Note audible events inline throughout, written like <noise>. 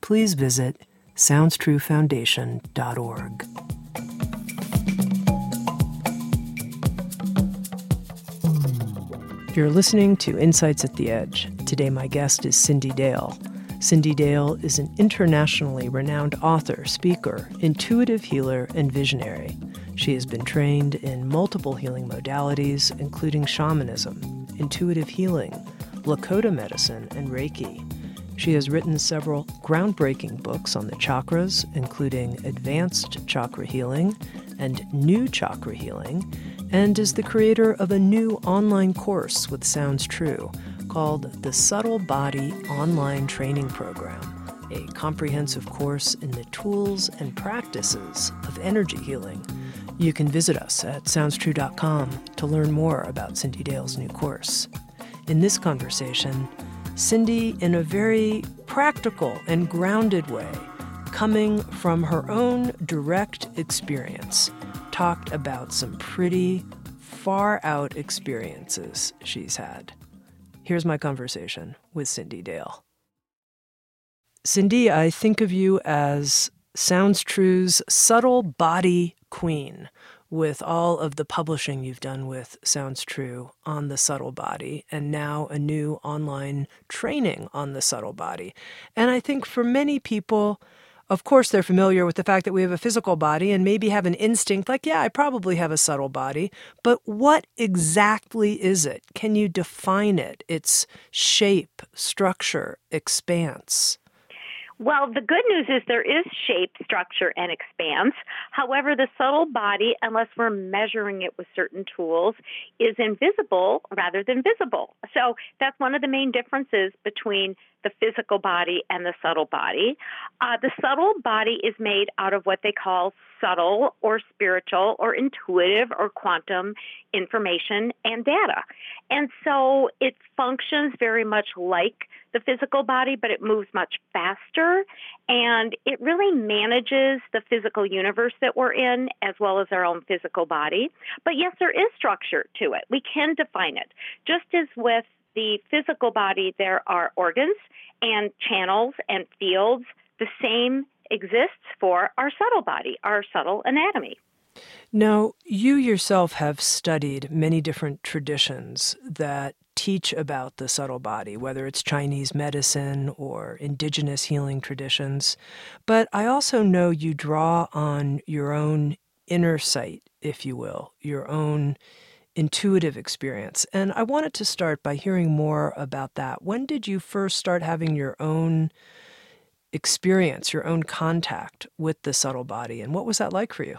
please visit SoundsTrueFoundation.org. You're listening to Insights at the Edge. Today, my guest is Cyndi Dale. Cyndi Dale is an internationally renowned author, speaker, intuitive healer, and visionary. She has been trained in multiple healing modalities, including shamanism, intuitive healing, Lakota medicine, and Reiki. She has written several groundbreaking books on the chakras, including Advanced Chakra Healing and New Chakra Healing, and is the creator of a new online course with Sounds True called the Subtle Body Online Training Program, a comprehensive course in the tools and practices of energy healing. You can visit us at SoundsTrue.com to learn more about Cyndi Dale's new course. In this conversation, Cyndi, in a very practical and grounded way, coming from her own direct experience, talked about some pretty far out experiences she's had. Here's my conversation with Cyndi Dale. Cyndi, I think of you as Sounds True's subtle body queen with all of the publishing you've done with Sounds True on the subtle body, and now a new online training on the subtle body. And I think for many people, of course, they're familiar with the fact that we have a physical body and maybe have an instinct like, yeah, I probably have a subtle body. But what exactly is it? Can you define it? Its shape, structure, expanse? Well, the good news is there is shape, structure, and expanse. However, the subtle body, unless we're measuring it with certain tools, is invisible rather than visible. So that's one of the main differences between the physical body and the subtle body. Uh, the subtle body is made out of what they call subtle or spiritual or intuitive or quantum information and data. And so it functions very much like the physical body, but it moves much faster and it really manages the physical universe that we're in as well as our own physical body. But yes, there is structure to it. We can define it. Just as with the physical body, there are organs and channels and fields. The same exists for our subtle body, our subtle anatomy. Now, you yourself have studied many different traditions that teach about the subtle body, whether it's Chinese medicine or indigenous healing traditions. But I also know you draw on your own inner sight, if you will, your own intuitive experience. And I wanted to start by hearing more about that. When did you first start having your own experience, your own contact with the subtle body, and what was that like for you?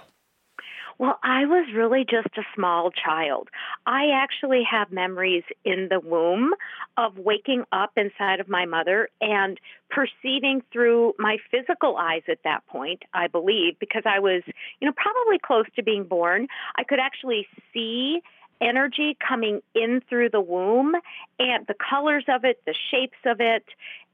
Well, I was really just a small child. I actually have memories in the womb of waking up inside of my mother and perceiving through my physical eyes at that point, I believe, because I was, you know, probably close to being born. I could actually see energy coming in through the womb and the colors of it, the shapes of it.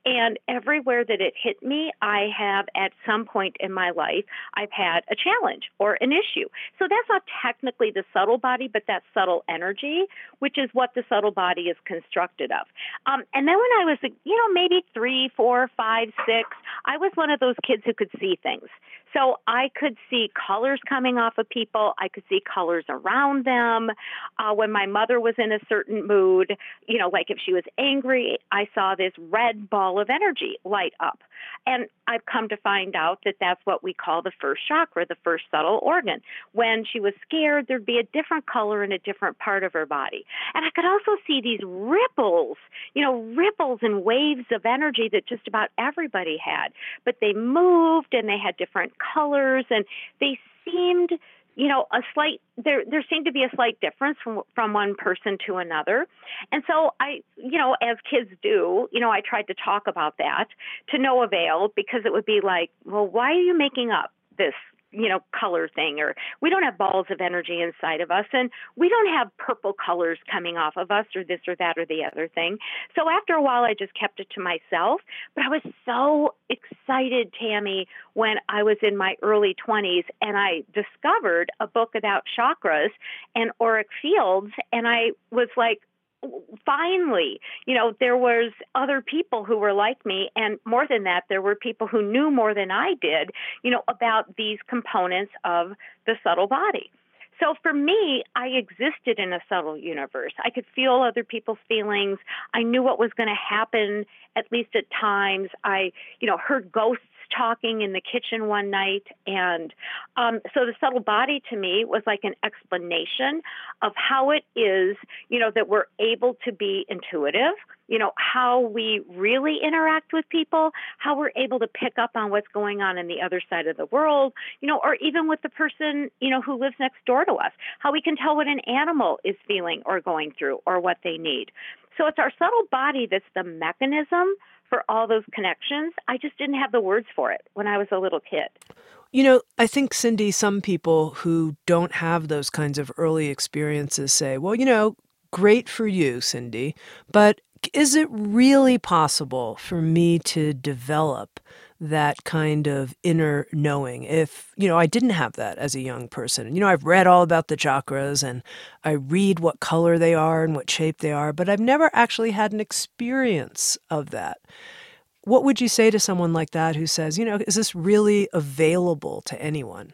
And everywhere that it hit me, I have at some point in my life, I've had a challenge or an issue. So that's not technically the subtle body, but that subtle energy, which is what the subtle body is constructed of. Um, and then when I was, you know, maybe three, four, five, six, I was one of those kids who could see things. So I could see colors coming off of people. I could see colors around them. Uh, when my mother was in a certain mood, you know, like if she was angry, I saw this red ball of energy light up. And I've come to find out that that's what we call the first chakra, the first subtle organ. When she was scared, there'd be a different color in a different part of her body. And I could also see these ripples, you know, ripples and waves of energy that just about everybody had. But they moved and they had different colors and they seemed you know a slight there there seemed to be a slight difference from from one person to another. And so i you know as kids do you know i tried to talk about that to no avail because it would be like well why are you making up this you know, color thing, or we don't have balls of energy inside of us, and we don't have purple colors coming off of us, or this or that or the other thing. So after a while, I just kept it to myself. But I was so excited, Tami, when I was in my early 20s and I discovered a book about chakras and auric fields, and I was like, finally, you know, there was other people who were like me, and more than that, there were people who knew more than I did, you know, about these components of the subtle body. So for me, I existed in a subtle universe. I could feel other people's feelings. I knew what was going to happen, at least at times. I, you know, heard ghosts talking in the kitchen one night. And um, so the subtle body to me was like an explanation of how it is, you know, that we're able to be intuitive, you know, how we really interact with people, how we're able to pick up on what's going on in the other side of the world, you know, or even with the person, you know, who lives next door to us, how we can tell what an animal is feeling or going through or what they need. So it's our subtle body that's the mechanism for all those connections. I just didn't have the words for it when I was a little kid. You know, I think, Cyndi, some people who don't have those kinds of early experiences say, well, you know, great for you, Cyndi, but is it really possible for me to develop that kind of inner knowing. If you know i didn't have that as a young person. You know i've read all about the chakras and i read what color they are and what shape they are but i've never actually had an experience of that. What would you say to someone like that who says you know is this really available to anyone?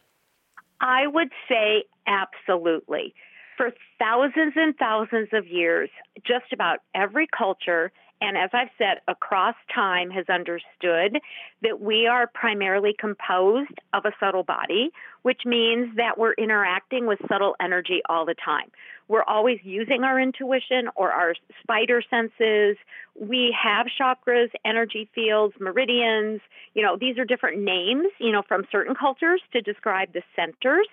I would say absolutely. For thousands and thousands of years just about every culture and as I've said, across time has understood that we are primarily composed of a subtle body, which means that we're interacting with subtle energy all the time. We're always using our intuition or our spider senses. We have chakras, energy fields, meridians. You know, these are different names, you know, from certain cultures to describe the centers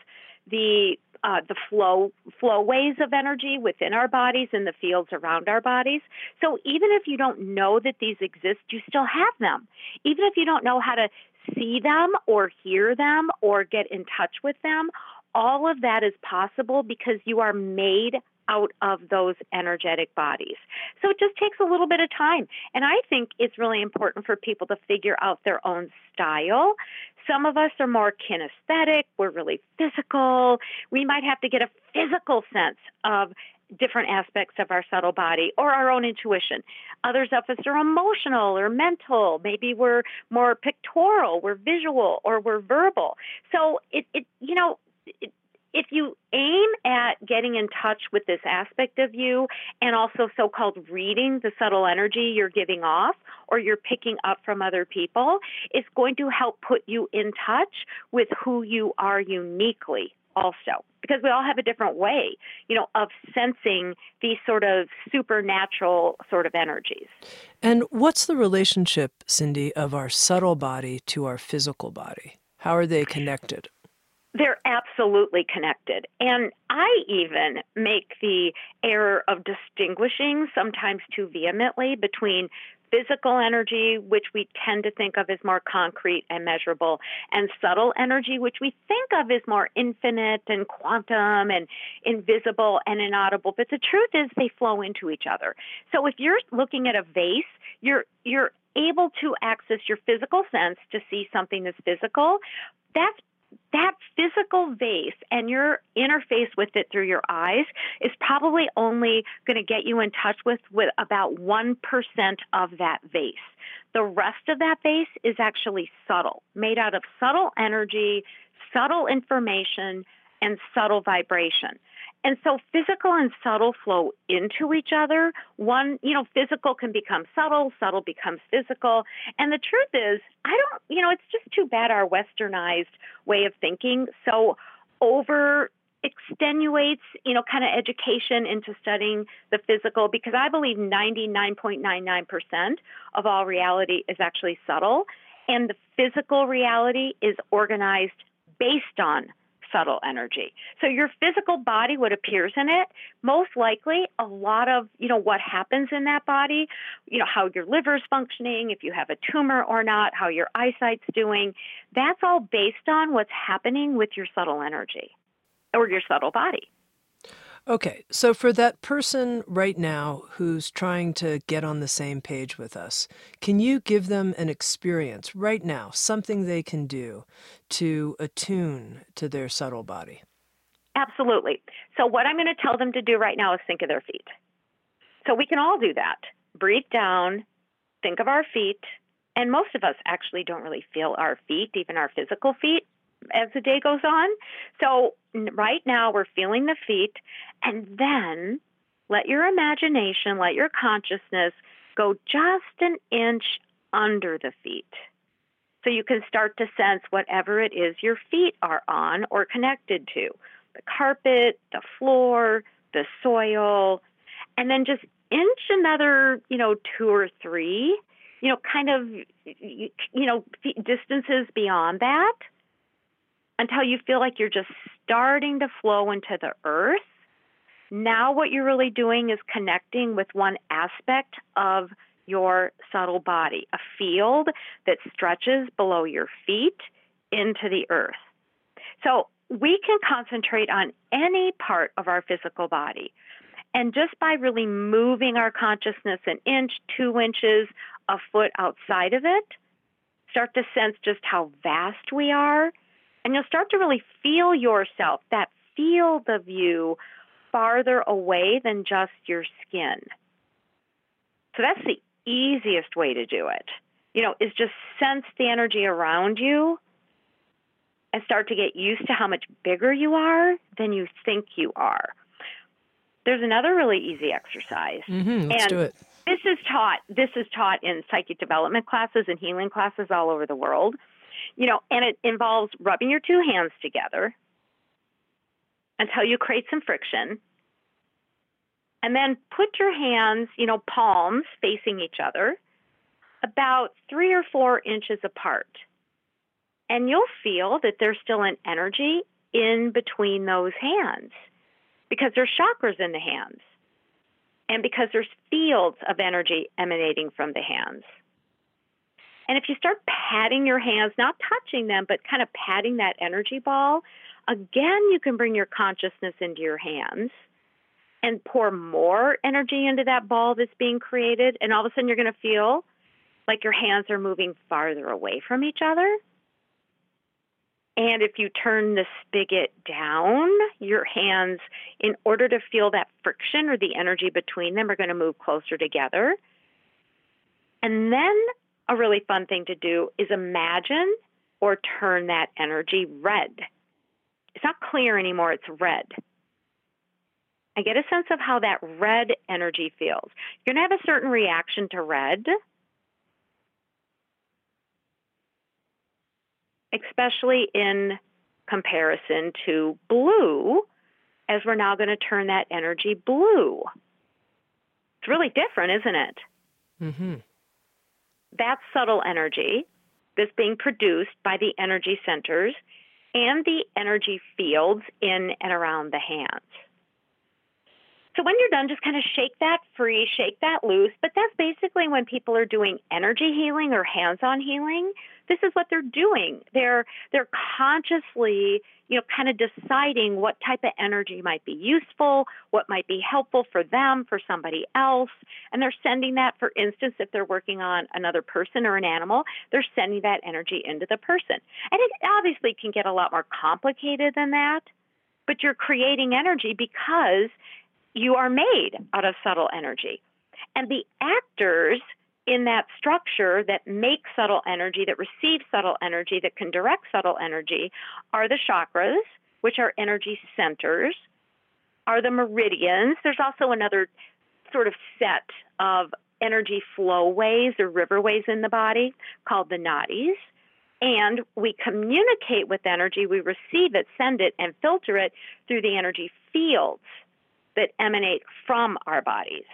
the uh, the flow flowways of energy within our bodies and the fields around our bodies. So even if you don't know that these exist, you still have them. Even if you don't know how to see them or hear them or get in touch with them, all of that is possible because you are made out of those energetic bodies. So it just takes a little bit of time. And I think it's really important for people to figure out their own style. Some of us are more kinesthetic, we're really physical. We might have to get a physical sense of different aspects of our subtle body or our own intuition. Others of us are emotional or mental. Maybe we're more pictorial, we're visual, or we're verbal. So it, it you know, it, if you aim at getting in touch with this aspect of you and also so called reading the subtle energy you're giving off or you're picking up from other people, it's going to help put you in touch with who you are uniquely also. Because we all have a different way you know of sensing these sort of supernatural sort of energies. And what's the relationship Cyndi of our subtle body to our physical body? How are they connected they're absolutely connected. And I even make the error of distinguishing sometimes too vehemently between physical energy, which we tend to think of as more concrete and measurable, and subtle energy, which we think of as more infinite and quantum and invisible and inaudible. But the truth is they flow into each other. So if you're looking at a vase, you're you're able to access your physical sense to see something that's physical. That's that physical vase and your interface with it through your eyes is probably only going to get you in touch with, with about 1% of that vase. The rest of that vase is actually subtle, made out of subtle energy, subtle information, and subtle vibration. And so physical and subtle flow into each other. One, you know, physical can become subtle, subtle becomes physical. And the truth is, I don't, you know, it's just too bad our westernized way of thinking so over extenuates, you know, kind of education into studying the physical because I believe 99.99% of all reality is actually subtle and the physical reality is organized based on subtle energy. So your physical body, what appears in it, most likely a lot of, you know, what happens in that body, you know, how your liver's functioning, if you have a tumor or not, how your eyesight's doing, that's all based on what's happening with your subtle energy or your subtle body. Okay, so for that person right now who's trying to get on the same page with us, can you give them an experience right now, something they can do to attune to their subtle body? Absolutely. So, what I'm going to tell them to do right now is think of their feet. So, we can all do that. Breathe down, think of our feet, and most of us actually don't really feel our feet, even our physical feet as the day goes on. So right now we're feeling the feet, and then let your imagination, let your consciousness go just an inch under the feet. So you can start to sense whatever it is your feet are on or connected to the carpet, the floor, the soil, and then just inch another, you know, two or three, you know, kind of, you know, distances beyond that until you feel like you're just starting to flow into the earth. Now, what you're really doing is connecting with one aspect of your subtle body, a field that stretches below your feet into the earth. So, we can concentrate on any part of our physical body. And just by really moving our consciousness an inch, two inches, a foot outside of it, start to sense just how vast we are and you'll start to really feel yourself, that field of you farther away than just your skin. So that's the easiest way to do it. You know, is just sense the energy around you and start to get used to how much bigger you are than you think you are. There's another really easy exercise. Mm-hmm, let's and do it. This is taught. This is taught in psychic development classes and healing classes all over the world. You know, and it involves rubbing your two hands together until you create some friction. And then put your hands, you know, palms facing each other about three or four inches apart. And you'll feel that there's still an energy in between those hands because there's chakras in the hands and because there's fields of energy emanating from the hands. And if you start patting your hands, not touching them, but kind of patting that energy ball, again, you can bring your consciousness into your hands and pour more energy into that ball that's being created. And all of a sudden, you're going to feel like your hands are moving farther away from each other. And if you turn the spigot down, your hands, in order to feel that friction or the energy between them, are going to move closer together. And then a really fun thing to do is imagine or turn that energy red. It's not clear anymore, it's red. And get a sense of how that red energy feels. You're going to have a certain reaction to red, especially in comparison to blue, as we're now going to turn that energy blue. It's really different, isn't it? Mm-hmm that subtle energy that's being produced by the energy centers and the energy fields in and around the hands. So when you're done, just kind of shake that free, shake that loose. But that's basically when people are doing energy healing or hands-on healing. This is what they're doing. They're they're consciously you know, kind of deciding what type of energy might be useful, what might be helpful for them, for somebody else. And they're sending that, for instance, if they're working on another person or an animal, they're sending that energy into the person. And it obviously can get a lot more complicated than that, but you're creating energy because you are made out of subtle energy. And the actors in that structure that make subtle energy, that receive subtle energy, that can direct subtle energy are the chakras, which are energy centers, are the meridians. There's also another sort of set of energy flowways or riverways in the body called the nadis. And we communicate with energy, we receive it, send it, and filter it through the energy fields that emanate from our bodies.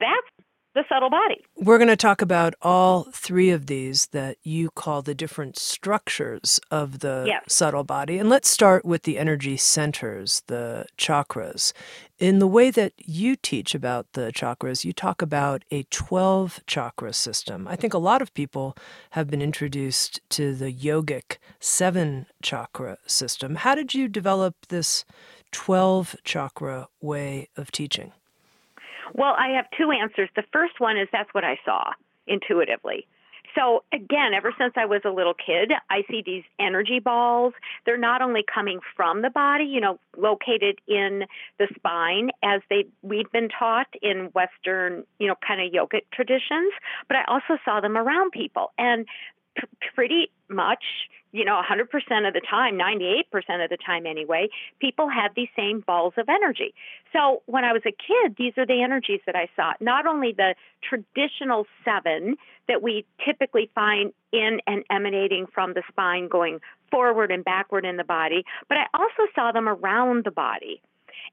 That's the subtle body. We're going to talk about all three of these that you call the different structures of the yes. subtle body. And let's start with the energy centers, the chakras. In the way that you teach about the chakras, you talk about a 12 chakra system. I think a lot of people have been introduced to the yogic seven chakra system. How did you develop this 12 chakra way of teaching? Well, I have two answers. The first one is that's what I saw intuitively. So, again, ever since I was a little kid, I see these energy balls. They're not only coming from the body, you know, located in the spine as they we've been taught in Western, you know, kind of yogic traditions, but I also saw them around people. And pretty much you know, 100% of the time, 98% of the time anyway, people have these same balls of energy. So when I was a kid, these are the energies that I saw. Not only the traditional seven that we typically find in and emanating from the spine going forward and backward in the body, but I also saw them around the body.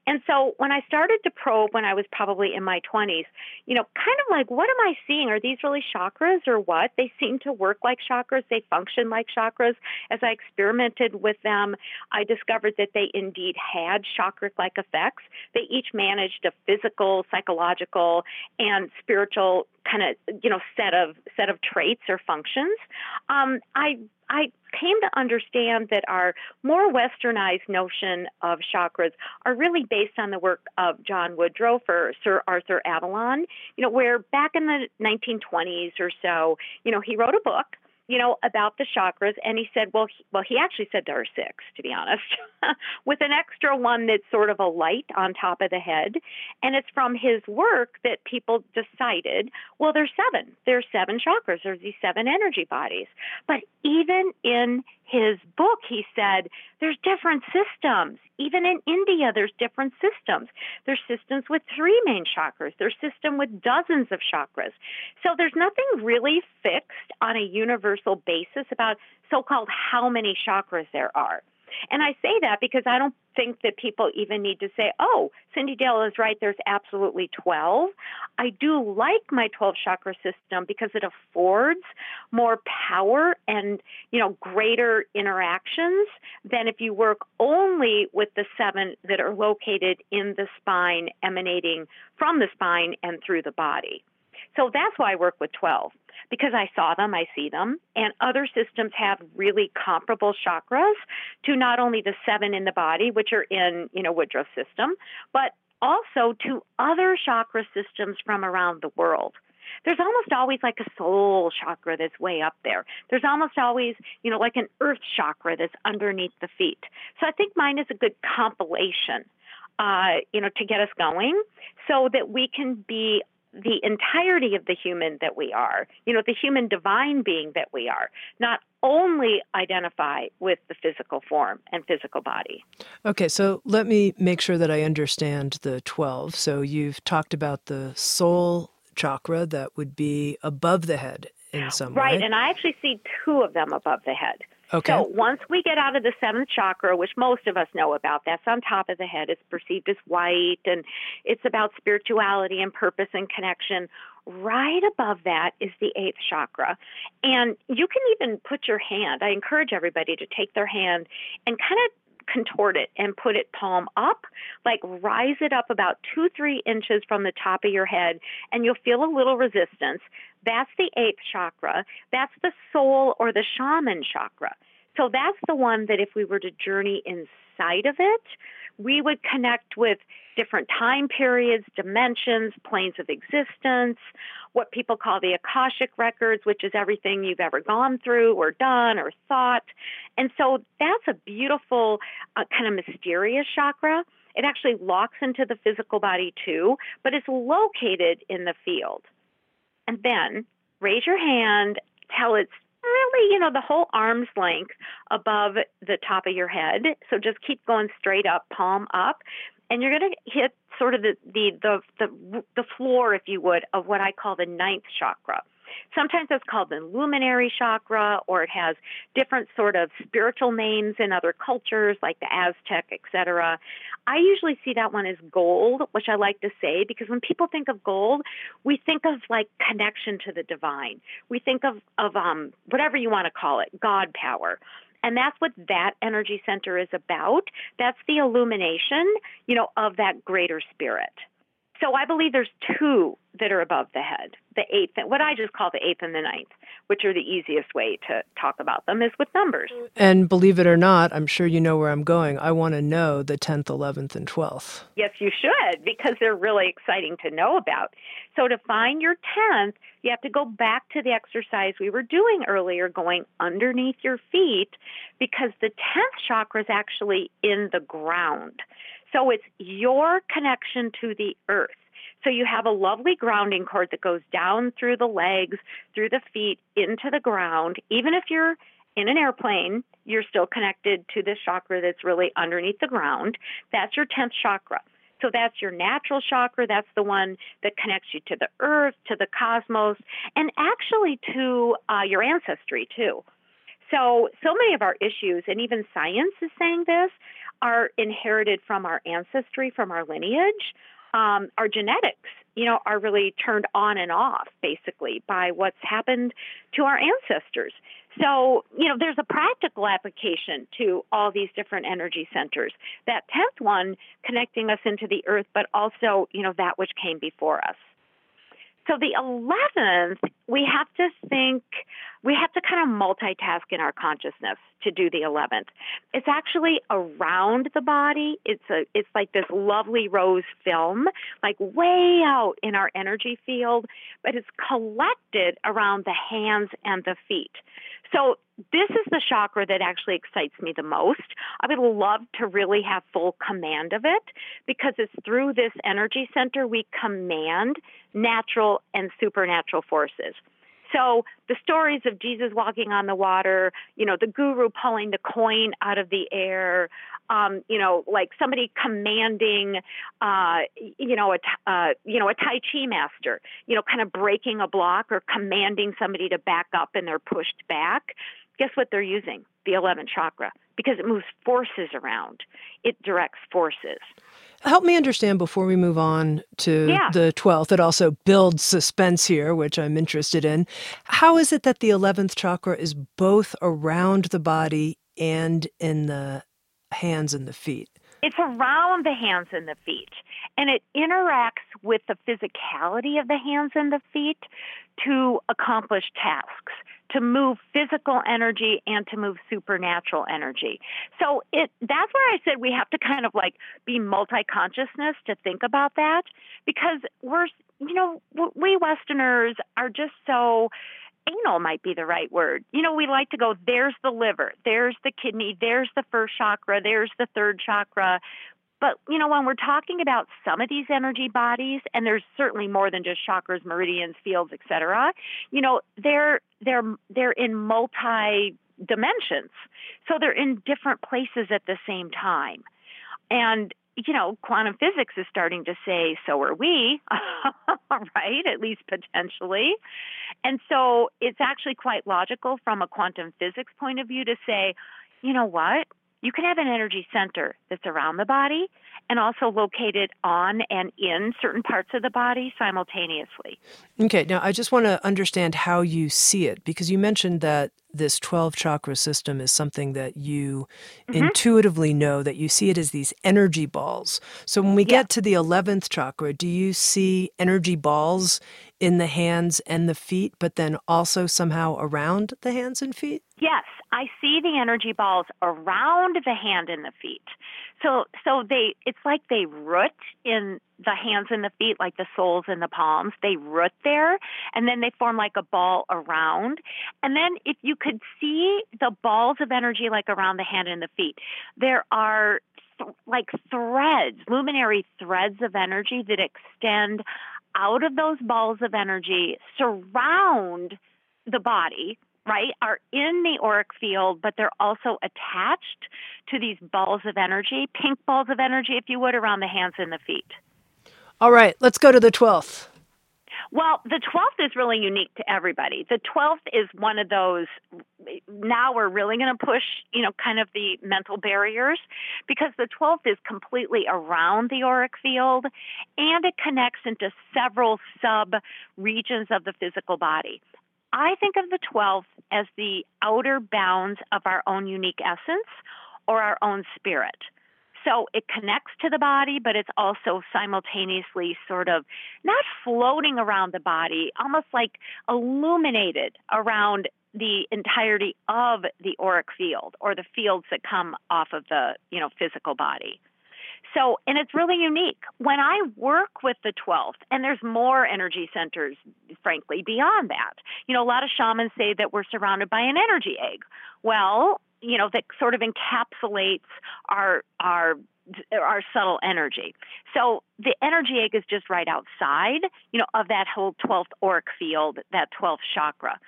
And so when I started to probe when I was probably in my 20s, you know, kind of like, what am I seeing? Are these really chakras or what? They seem to work like chakras. They function like chakras. As I experimented with them, I discovered that they indeed had chakra like effects. They each managed a physical, psychological, and spiritual kind of you know set of set of traits or functions. Um, I I came to understand that our more westernized notion of chakras are really based on the work of John Woodroffe for Sir Arthur Avalon, you know, where back in the 1920s or so, you know, he wrote a book you know, about the chakras, and he said, well, he, well, he actually said there are six, to be honest, <laughs> with an extra one that's sort of a light on top of the head, and it's from his work that people decided, well, there's seven, there's seven chakras, there's these seven energy bodies, but even in his book, he said there's different systems. Even in India, there's different systems. There's systems with three main chakras. There's system with dozens of chakras. So there's nothing really fixed on a universal basis about so-called how many chakras there are. And I say that because I don't think that people even need to say, oh, Cyndi Dale is right, there's absolutely 12. I do like my 12 chakra system because it affords more power and, you know, greater interactions than if you work only with the seven that are located in the spine, emanating from the spine and through the body. So that's why I work with 12 because I saw them, I see them, and other systems have really comparable chakras to not only the seven in the body, which are in, you know, Woodroffe's system, but also to other chakra systems from around the world there's almost always like a soul chakra that's way up there. There's almost always, you know, like an earth chakra that's underneath the feet. So I think mine is a good compilation, uh, you know, to get us going so that we can be the entirety of the human that we are, you know, the human divine being that we are, not only identify with the physical form and physical body. Okay, so let me make sure that I understand the 12. So you've talked about the soul chakra that would be above the head in some right, way. Right, and I actually see two of them above the head. Okay. So once we get out of the seventh chakra, which most of us know about, that's on top of the head. It's perceived as white and it's about spirituality and purpose and connection. Right above that is the eighth chakra. And you can even put your hand, I encourage everybody to take their hand and kind of contort it and put it palm up, like rise it up about two, three inches from the top of your head, and you'll feel a little resistance. That's the eighth chakra. That's the soul or the shaman chakra. So that's the one that if we were to journey inside of it, we would connect with different time periods, dimensions, planes of existence, what people call the Akashic records, which is everything you've ever gone through or done or thought. And so that's a beautiful, uh, kind of mysterious chakra. It actually locks into the physical body too, but it's located in the field. And then raise your hand till it's really, you know, the whole arm's length above the top of your head. So just keep going straight up, palm up, and you're going to hit sort of the, the the the the floor, if you would, of what I call the ninth chakra. Sometimes it's called the luminary chakra, or it has different sort of spiritual names in other cultures, like the Aztec, etc. I usually see that one as gold, which I like to say because when people think of gold, we think of like connection to the divine. We think of of um, whatever you want to call it, God power. And that's what that energy center is about. That's the illumination, you know, of that greater spirit. So I believe there's two that are above the head. The eighth, what I just call the eighth and the ninth, which are the easiest way to talk about them, is with numbers. And believe it or not, I'm sure you know where I'm going. I want to know the 10th, 11th, and 12th. Yes, you should, because they're really exciting to know about. So to find your 10th, you have to go back to the exercise we were doing earlier, going underneath your feet, because the 10th chakra is actually in the ground. So it's your connection to the earth. So you have a lovely grounding cord that goes down through the legs, through the feet, into the ground. Even if you're in an airplane, you're still connected to this chakra that's really underneath the ground. That's your 10th chakra. So that's your natural chakra. That's the one that connects you to the earth, to the cosmos, and actually to uh, your ancestry, too. So, so many of our issues, and even science is saying this, are inherited from our ancestry, from our lineage. Um, our genetics, you know, are really turned on and off basically by what's happened to our ancestors. So, you know, there's a practical application to all these different energy centers. That 10th one connecting us into the earth, but also, you know, that which came before us. So the 11th, we have to think, we have to kind of multitask in our consciousness to do the 11th. It's actually around the body. It's a, it's like this lovely rose film, like way out in our energy field, but it's collected around the hands and the feet. So this is the chakra that actually excites me the most. I would love to really have full command of it because it's through this energy center we command natural and supernatural forces. So the stories of Jesus walking on the water, you know, the guru pulling the coin out of the air, um, you know, like somebody commanding, uh, you know, a uh, you know a Tai Chi master, you know, kind of breaking a block or commanding somebody to back up and they're pushed back. Guess what they're using? The 11th chakra because it moves forces around. It directs forces. Help me understand before we move on to yeah. the 12th. It also builds suspense here, which I'm interested in. How is it that the 11th chakra is both around the body and in the hands and the feet? It's around the hands and the feet, and it interacts with the physicality of the hands and the feet to accomplish tasks to move physical energy and to move supernatural energy. So it that's where I said we have to kind of like be multi-consciousness to think about that because we're you know we westerners are just so anal might be the right word. You know, we like to go, there's the liver, there's the kidney, there's the first chakra, there's the third chakra. But, you know, when we're talking about some of these energy bodies, and there's certainly more than just chakras, meridians, fields, etc., you know, they're, they're, they're in multi dimensions. So they're in different places at the same time. And you know, quantum physics is starting to say, so are we, <laughs> right? At least potentially. And so it's actually quite logical from a quantum physics point of view to say, you know what? You can have an energy center that's around the body and also located on and in certain parts of the body simultaneously. Okay, now I just want to understand how you see it because you mentioned that this 12 chakra system is something that you mm-hmm. intuitively know that you see it as these energy balls. So when we yeah. get to the 11th chakra, do you see energy balls in the hands and the feet, but then also somehow around the hands and feet? Yes, I see the energy balls around the hand and the feet. So so they it's like they root in the hands and the feet like the soles and the palms. They root there and then they form like a ball around. And then if you could see the balls of energy like around the hand and the feet, there are th- like threads, luminary threads of energy that extend out of those balls of energy, surround the body, right, are in the auric field, but they're also attached to these balls of energy, pink balls of energy, if you would, around the hands and the feet. All right, let's go to the 12th. Well, the 12th is really unique to everybody. The 12th is one of those, now we're really going to push, you know, kind of the mental barriers because the 12th is completely around the auric field and it connects into several sub regions of the physical body. I think of the 12th as the outer bounds of our own unique essence or our own spirit. So it connects to the body, but it's also simultaneously sort of not floating around the body, almost like illuminated around the entirety of the auric field or the fields that come off of the, you know, physical body. So, and it's really unique. When I work with the 12th, and there's more energy centers, frankly, beyond that. You know, a lot of shamans say that we're surrounded by an energy egg. Well, you know, that sort of encapsulates our our our subtle energy. So the energy egg is just right outside, you know, of that whole 12th auric field, that 12th chakra.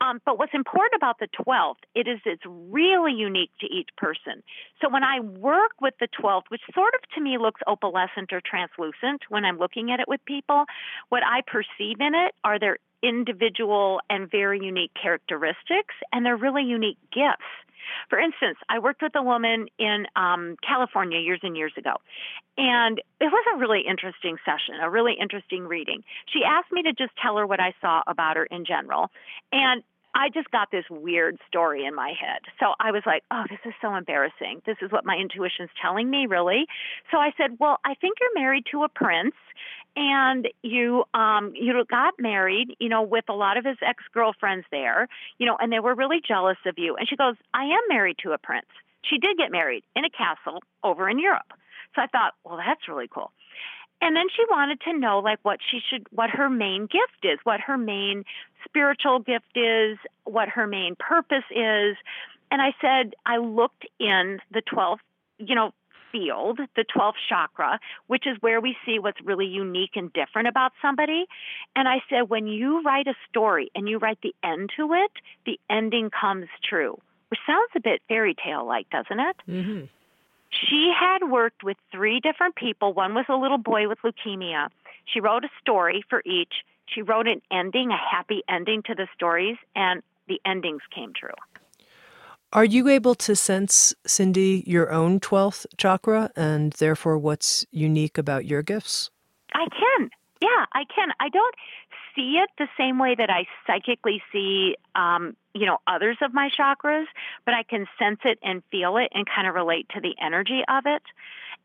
Um, but what's important about the 12th, it is it's really unique to each person. So when I work with the 12th, which sort of to me looks opalescent or translucent when I'm looking at it with people, what I perceive in it are their individual and very unique characteristics and their really unique gifts. For instance, I worked with a woman in um, California years and years ago, and it was a really interesting session, a really interesting reading. She asked me to just tell her what I saw about her in general, and I just got this weird story in my head. So I was like, oh, this is so embarrassing. This is what my intuition's telling me, really. So I said, well, I think you're married to a prince and you um you got married, you know, with a lot of his ex-girlfriends there, you know, and they were really jealous of you. And she goes, I am married to a prince. She did get married in a castle over in Europe. So I thought, well, that's really cool. And then she wanted to know like what she should what her main gift is, what her main spiritual gift is, what her main purpose is. And I said I looked in the 12th, you know, field, the 12th chakra, which is where we see what's really unique and different about somebody. And I said, when you write a story and you write the end to it, the ending comes true, which sounds a bit fairy tale like, doesn't it? Mm-hmm. She had worked with three different people. One was a little boy with leukemia. She wrote a story for each. She wrote an ending, a happy ending to the stories, and the endings came true. Are you able to sense, Cyndi, your own 12th chakra and therefore what's unique about your gifts? I can. Yeah, I can. I don't see it the same way that I psychically see, um, you know, others of my chakras, but I can sense it and feel it and kind of relate to the energy of it.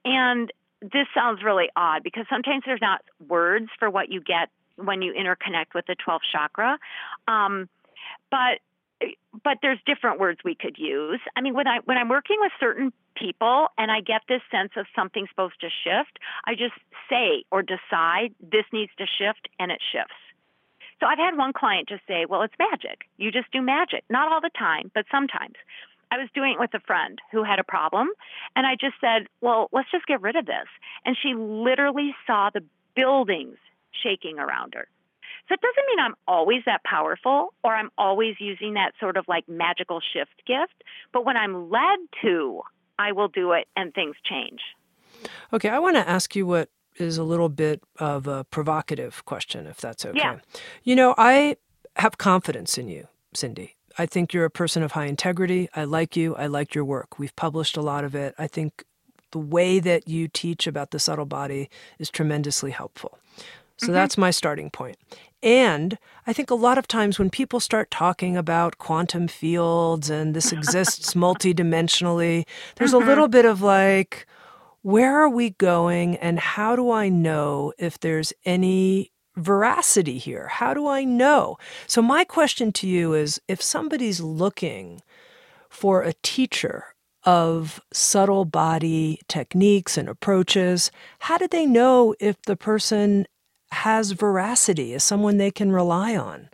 And this sounds really odd because sometimes there's not words for what you get when you interconnect with the 12th chakra. Um, but but there's different words we could use. I mean, when I when I'm working with certain people and I get this sense of something's supposed to shift, I just say or decide this needs to shift and it shifts. So I've had one client just say, "Well, it's magic. You just do magic. Not all the time, but sometimes." I was doing it with a friend who had a problem, and I just said, "Well, let's just get rid of this." And she literally saw the buildings shaking around her. So it doesn't mean I'm always that powerful or I'm always using that sort of like magical shift gift, but when I'm led to, I will do it and things change. Okay, I want to ask you what is a little bit of a provocative question, if that's okay. Yeah. You know, I have confidence in you, Cyndi. I think you're a person of high integrity. I like you. I like your work. We've published a lot of it. I think the way that you teach about the subtle body is tremendously helpful. So mm-hmm. that's my starting point. And I think a lot of times when people start talking about quantum fields and this exists <laughs> multidimensionally, there's mm-hmm. a little bit of like, where are we going and how do I know if there's any veracity here? How do I know? So, my question to you is if somebody's looking for a teacher of subtle body techniques and approaches, how do they know if the person has veracity, is someone they can rely on?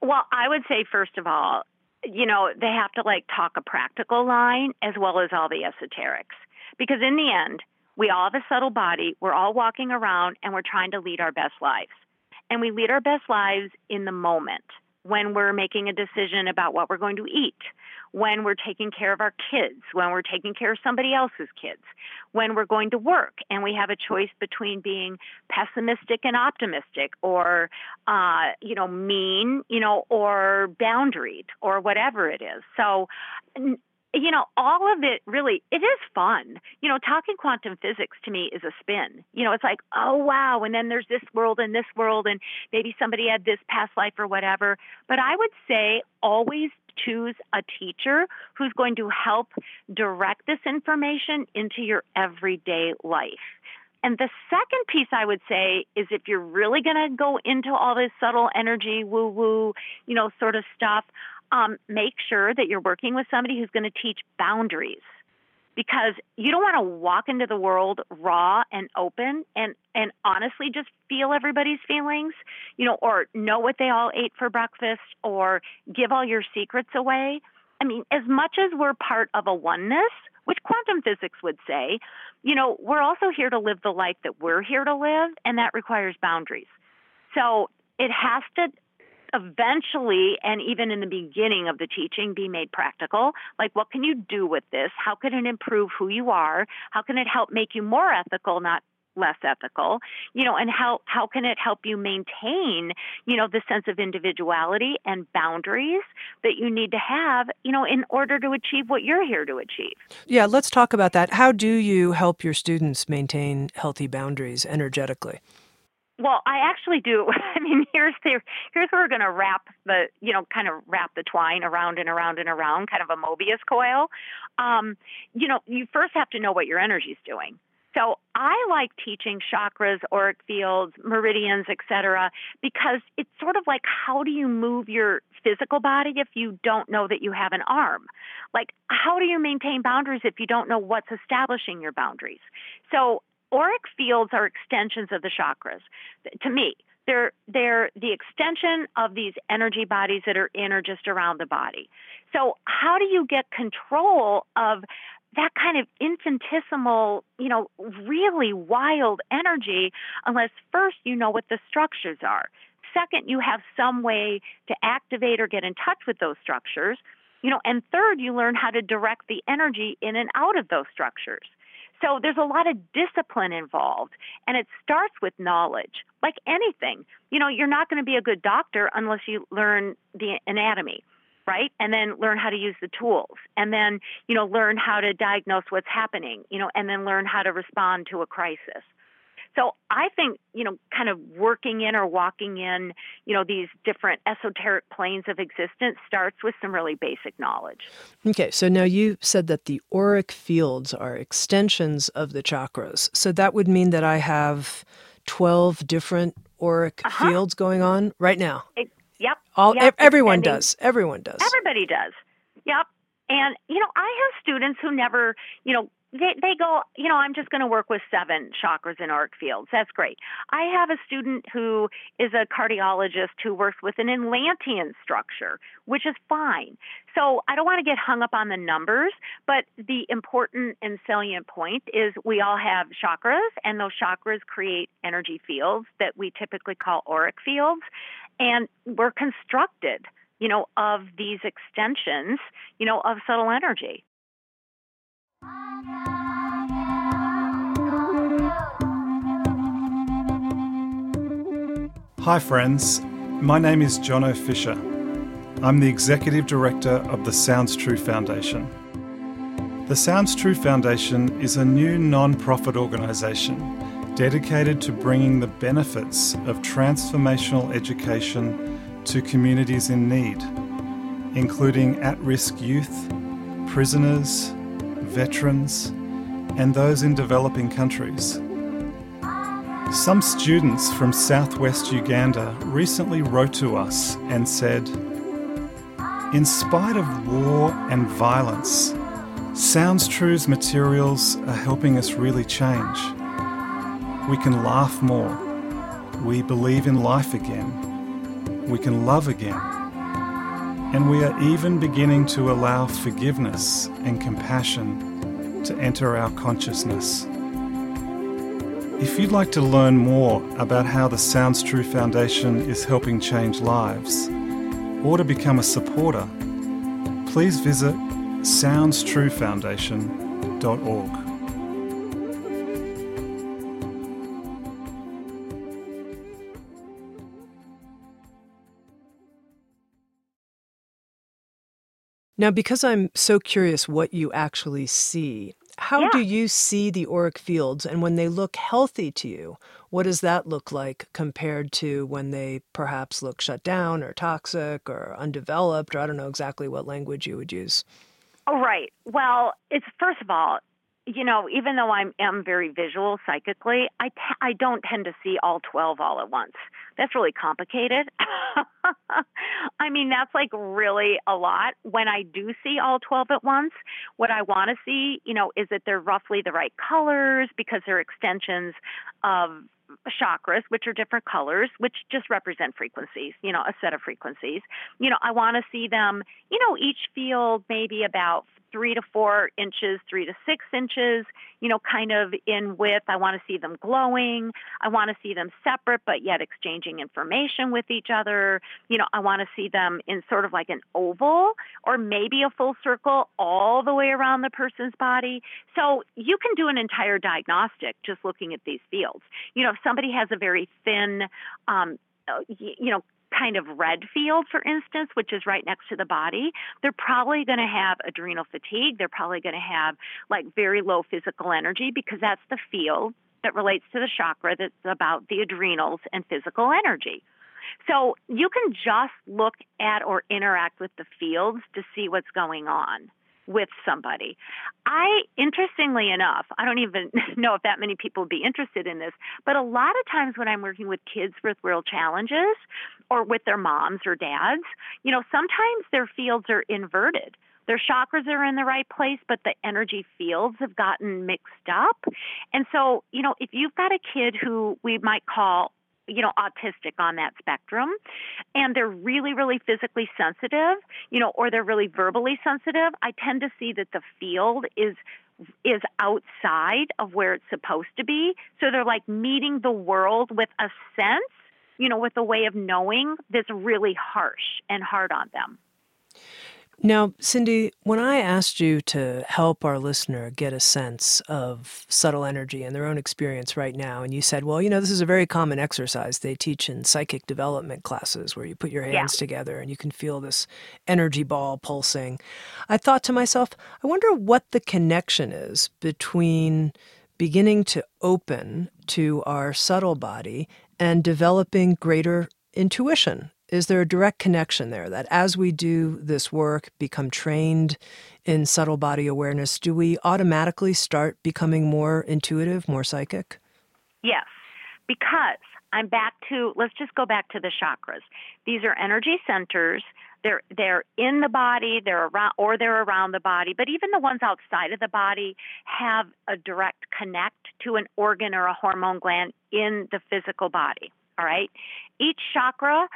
Well, I would say, first of all, you know, they have to like talk a practical line as well as all the esoterics. Because in the end, we all have a subtle body, we're all walking around, and we're trying to lead our best lives. And we lead our best lives in the moment when we're making a decision about what we're going to eat, when we're taking care of our kids, when we're taking care of somebody else's kids, when we're going to work and we have a choice between being pessimistic and optimistic or, uh, you know, mean, you know, or boundaried or whatever it is. So, you know, all of it really, it is fun. You know, talking quantum physics to me is a spin. You know, it's like, oh, wow. And then there's this world and this world, and maybe somebody had this past life or whatever. But I would say always choose a teacher who's going to help direct this information into your everyday life. And the second piece I would say is if you're really going to go into all this subtle energy, woo woo, you know, sort of stuff, um, make sure that you're working with somebody who's going to teach boundaries because you don't want to walk into the world raw and open and and honestly just feel everybody's feelings you know or know what they all ate for breakfast or give all your secrets away i mean as much as we're part of a oneness which quantum physics would say you know we're also here to live the life that we're here to live and that requires boundaries so it has to eventually, and even in the beginning of the teaching, be made practical. Like, what can you do with this? How can it improve who you are? How can it help make you more ethical, not less ethical you know and how how can it help you maintain you know the sense of individuality and boundaries that you need to have you know in order to achieve what you're here to achieve yeah let's talk about that how do you help your students maintain healthy boundaries energetically well, I actually do. <laughs> I mean, here's the, here's where we're going to wrap the, you know, kind of wrap the twine around and around and around, kind of a Mobius coil. Um, you know, you first have to know what your energy is doing. So I like teaching chakras, auric fields, meridians, etc., because it's sort of like how do you move your physical body if you don't know that you have an arm? Like how do you maintain boundaries if you don't know what's establishing your boundaries? So auric fields are extensions of the chakras. To me, they're they're the extension of these energy bodies that are in or just around the body. So how do you get control of that kind of infinitesimal, you know, really wild energy unless first you know what the structures are. Second, you have some way to activate or get in touch with those structures. You know, and third, you learn how to direct the energy in and out of those structures. So there's a lot of discipline involved, and it starts with knowledge. Like anything, you know, you're not going to be a good doctor unless you learn the anatomy, right? And then learn how to use the tools, and then, you know, learn how to diagnose what's happening, you know, and then learn how to respond to a crisis. So I think, you know, kind of working in or walking in, you know, these different esoteric planes of existence starts with some really basic knowledge. Okay, so now you said that the auric fields are extensions of the chakras. So that would mean that I have 12 different auric uh-huh. fields going on right now. It. All yep, everyone does. Everyone does. Everybody does. Yep. And you know, I have students who never, you know, they, they go, you know, I'm just going to work with seven chakras and auric fields. That's great. I have a student who is a cardiologist who works with an Atlantean structure, which is fine. So I don't want to get hung up on the numbers, but the important and salient point is we all have chakras, and those chakras create energy fields that we typically call auric fields, and we're constructed, you know, of these extensions, you know, of subtle energy. Hi, friends. My name is Jono Fisher. I'm the Executive Director of the Sounds True Foundation. The Sounds True Foundation is a new non profit organisation dedicated to bringing the benefits of transformational education to communities in need, including at risk youth, prisoners, veterans, and those in developing countries. Some students from southwest Uganda recently wrote to us and said, In spite of war and violence, Sounds True's materials are helping us really change. We can laugh more. We believe in life again. We can love again. And we are even beginning to allow forgiveness and compassion to enter our consciousness. If you'd like to learn more about how the Sounds True Foundation is helping change lives, or to become a supporter, please visit soundstruefoundation.org. Now, because I'm so curious what you actually see, how Yeah. do you see the auric fields? And when they look healthy to you, what does that look like compared to when they perhaps look shut down or toxic or undeveloped? Or I don't know exactly what language you would use. Oh, right. Well, it's first of all, you know, even though I'm very visual psychically, I t- I don't tend to see all 12 all at once. That's really complicated. <laughs> I mean, that's like really a lot. When I do see all 12 at once, what I want to see, you know, is that they're roughly the right colors because they're extensions of chakras, which are different colors, which just represent frequencies, you know, a set of frequencies. You know, I want to see them, you know, each field maybe about three to four inches, three to six inches, you know, kind of in width. I want to see them glowing. I want to see them separate, but yet exchanging information with each other. You know, I want to see them in sort of like an oval or maybe a full circle all the way around the person's body. So you can do an entire diagnostic just looking at these fields. You know, if somebody has a very thin, um, uh, you know, kind of red field, for instance, which is right next to the body, they're probably going to have adrenal fatigue. They're probably going to have like very low physical energy because that's the field that relates to the chakra that's about the adrenals and physical energy. So you can just look at or interact with the fields to see what's going on with somebody. I, interestingly enough, I don't even <laughs> know if that many people would be interested in this, but a lot of times when I'm working with kids with real challenges or with their moms or dads, you know, sometimes their fields are inverted. Their chakras are in the right place, but the energy fields have gotten mixed up. And so, you know, if you've got a kid who we might call you know, autistic on that spectrum, and they're really, really physically sensitive, you know, or they're really verbally sensitive, I tend to see that the field is is outside of where it's supposed to be. So they're like meeting the world with a sense, you know, with a way of knowing that's really harsh and hard on them. Now, Cyndi, when I asked you to help our listener get a sense of subtle energy and their own experience right now, and you said, well, you know, this is a very common exercise they teach in psychic development classes where you put your hands Yeah. together and you can feel this energy ball pulsing. I thought to myself, I wonder what the connection is between beginning to open to our subtle body and developing greater intuition is there a direct connection there that as we do this work, become trained in subtle body awareness, do we automatically start becoming more intuitive, more psychic? Yes, because I'm back to let's just go back to the chakras. These are energy centers. They're they're in the body, they're around or they're around the body, but even the ones outside of the body have a direct connect to an organ or a hormone gland in the physical body. All right? Each chakra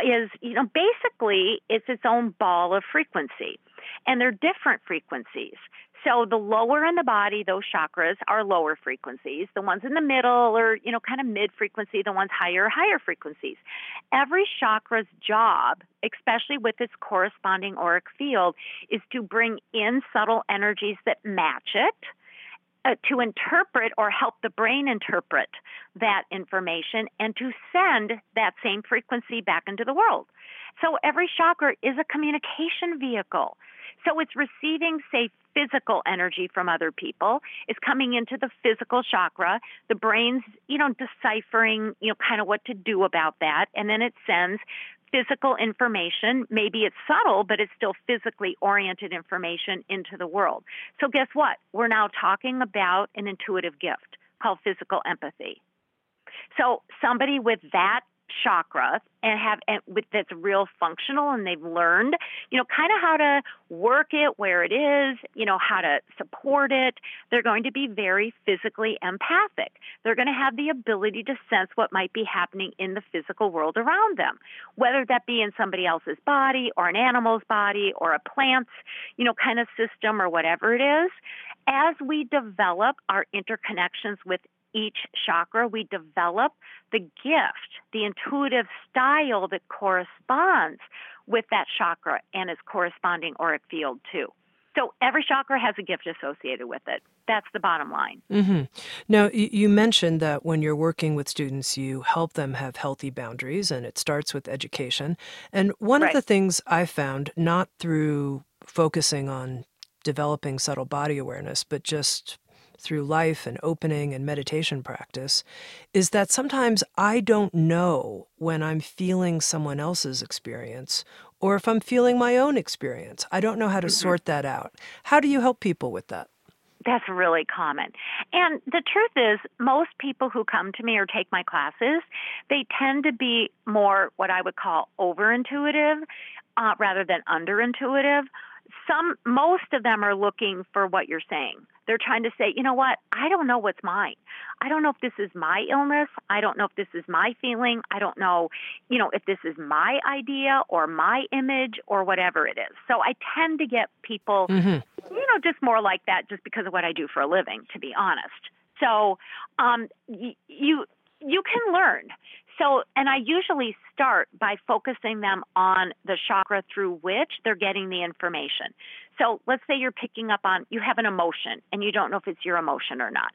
is, you know, basically it's its own ball of frequency. And they're different frequencies. So the lower in the body, those chakras are lower frequencies. The ones in the middle are, you know, kind of mid frequency. The ones higher, higher frequencies. Every chakra's job, especially with its corresponding auric field, is to bring in subtle energies that match it. Uh, to interpret or help the brain interpret that information and to send that same frequency back into the world. So every chakra is a communication vehicle. So it's receiving, say, physical energy from other people. It's coming into the physical chakra. The brain's, you know, deciphering, you know, kind of what to do about that. And then it sends physical information. Maybe it's subtle, but it's still physically oriented information into the world. So guess what? We're now talking about an intuitive gift called physical empathy. So somebody with that chakra and have and with that's real functional and they've learned you know kind of how to work it where it is you know how to support it. They're going to be very physically empathic. They're going to have the ability to sense what might be happening in the physical world around them whether that be in somebody else's body or an animal's body or a plant's you know kind of system or whatever it is. As we develop our interconnections with each chakra, we develop the gift, the intuitive style that corresponds with that chakra and its corresponding auric field, too. So every chakra has a gift associated with it. That's the bottom line. Mm-hmm. Now, you mentioned that when you're working with students, you help them have healthy boundaries, and it starts with education. And one right. of the things I found, not through focusing on developing subtle body awareness, but just through life and opening and meditation practice is that sometimes I don't know when I'm feeling someone else's experience or if I'm feeling my own experience. I don't know how to mm-hmm. sort that out. How do you help people with that? That's really common. And the truth is, most people who come to me or take my classes, they tend to be more what I would call overintuitive uh, rather than underintuitive. some most of them are looking for what you're saying they're trying to say you know what? I don't know what's mine. I don't know if this is my illness. I don't know if this is my feeling. I don't know you know if this is my idea or my image or whatever it is. So i tend to get people mm-hmm. you know just more like that just because of what i do for a living to be honest. So um, y- you you can learn so, and I usually start by focusing them on the chakra through which they're getting the information. So, let's say you're picking up on, you have an emotion and you don't know if it's your emotion or not.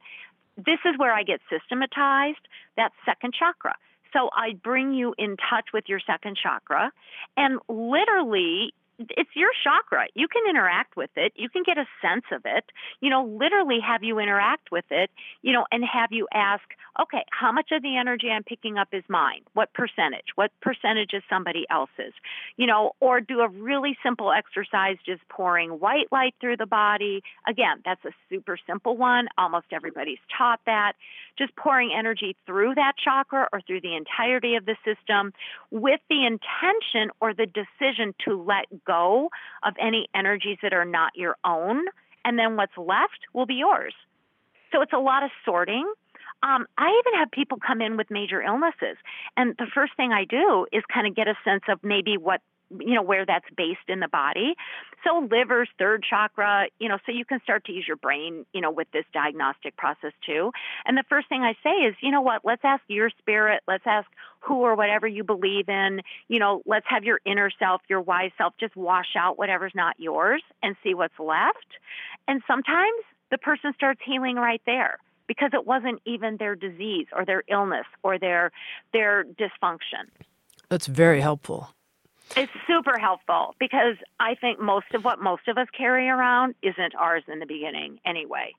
This is where I get systematized, that second chakra. So, I bring you in touch with your second chakra, and literally, it's your chakra. You can interact with it. You can get a sense of it. You know, literally have you interact with it, you know, and have you ask, okay, how much of the energy I'm picking up is mine? What percentage? What percentage is somebody else's? You know, or do a really simple exercise just pouring white light through the body. Again, that's a super simple one. Almost everybody's taught that. Just pouring energy through that chakra or through the entirety of the system with the intention or the decision to let go of any energies that are not your own. And then what's left will be yours. So it's a lot of sorting. Um, I even have people come in with major illnesses, and the first thing I do is kind of get a sense of maybe what you know where that's based in the body. So livers third chakra you know so you can start to use your brain you know with this diagnostic process too. And the first thing i say is you know what? Let's ask your spirit. Let's ask who or whatever you believe in. You know let's have your inner self your wise self just wash out whatever's not yours and see what's left. And sometimes the person starts healing right there because it wasn't even their disease or their illness or their their dysfunction. That's very helpful. It's super helpful because I think most of what most of us carry around isn't ours in the beginning anyway.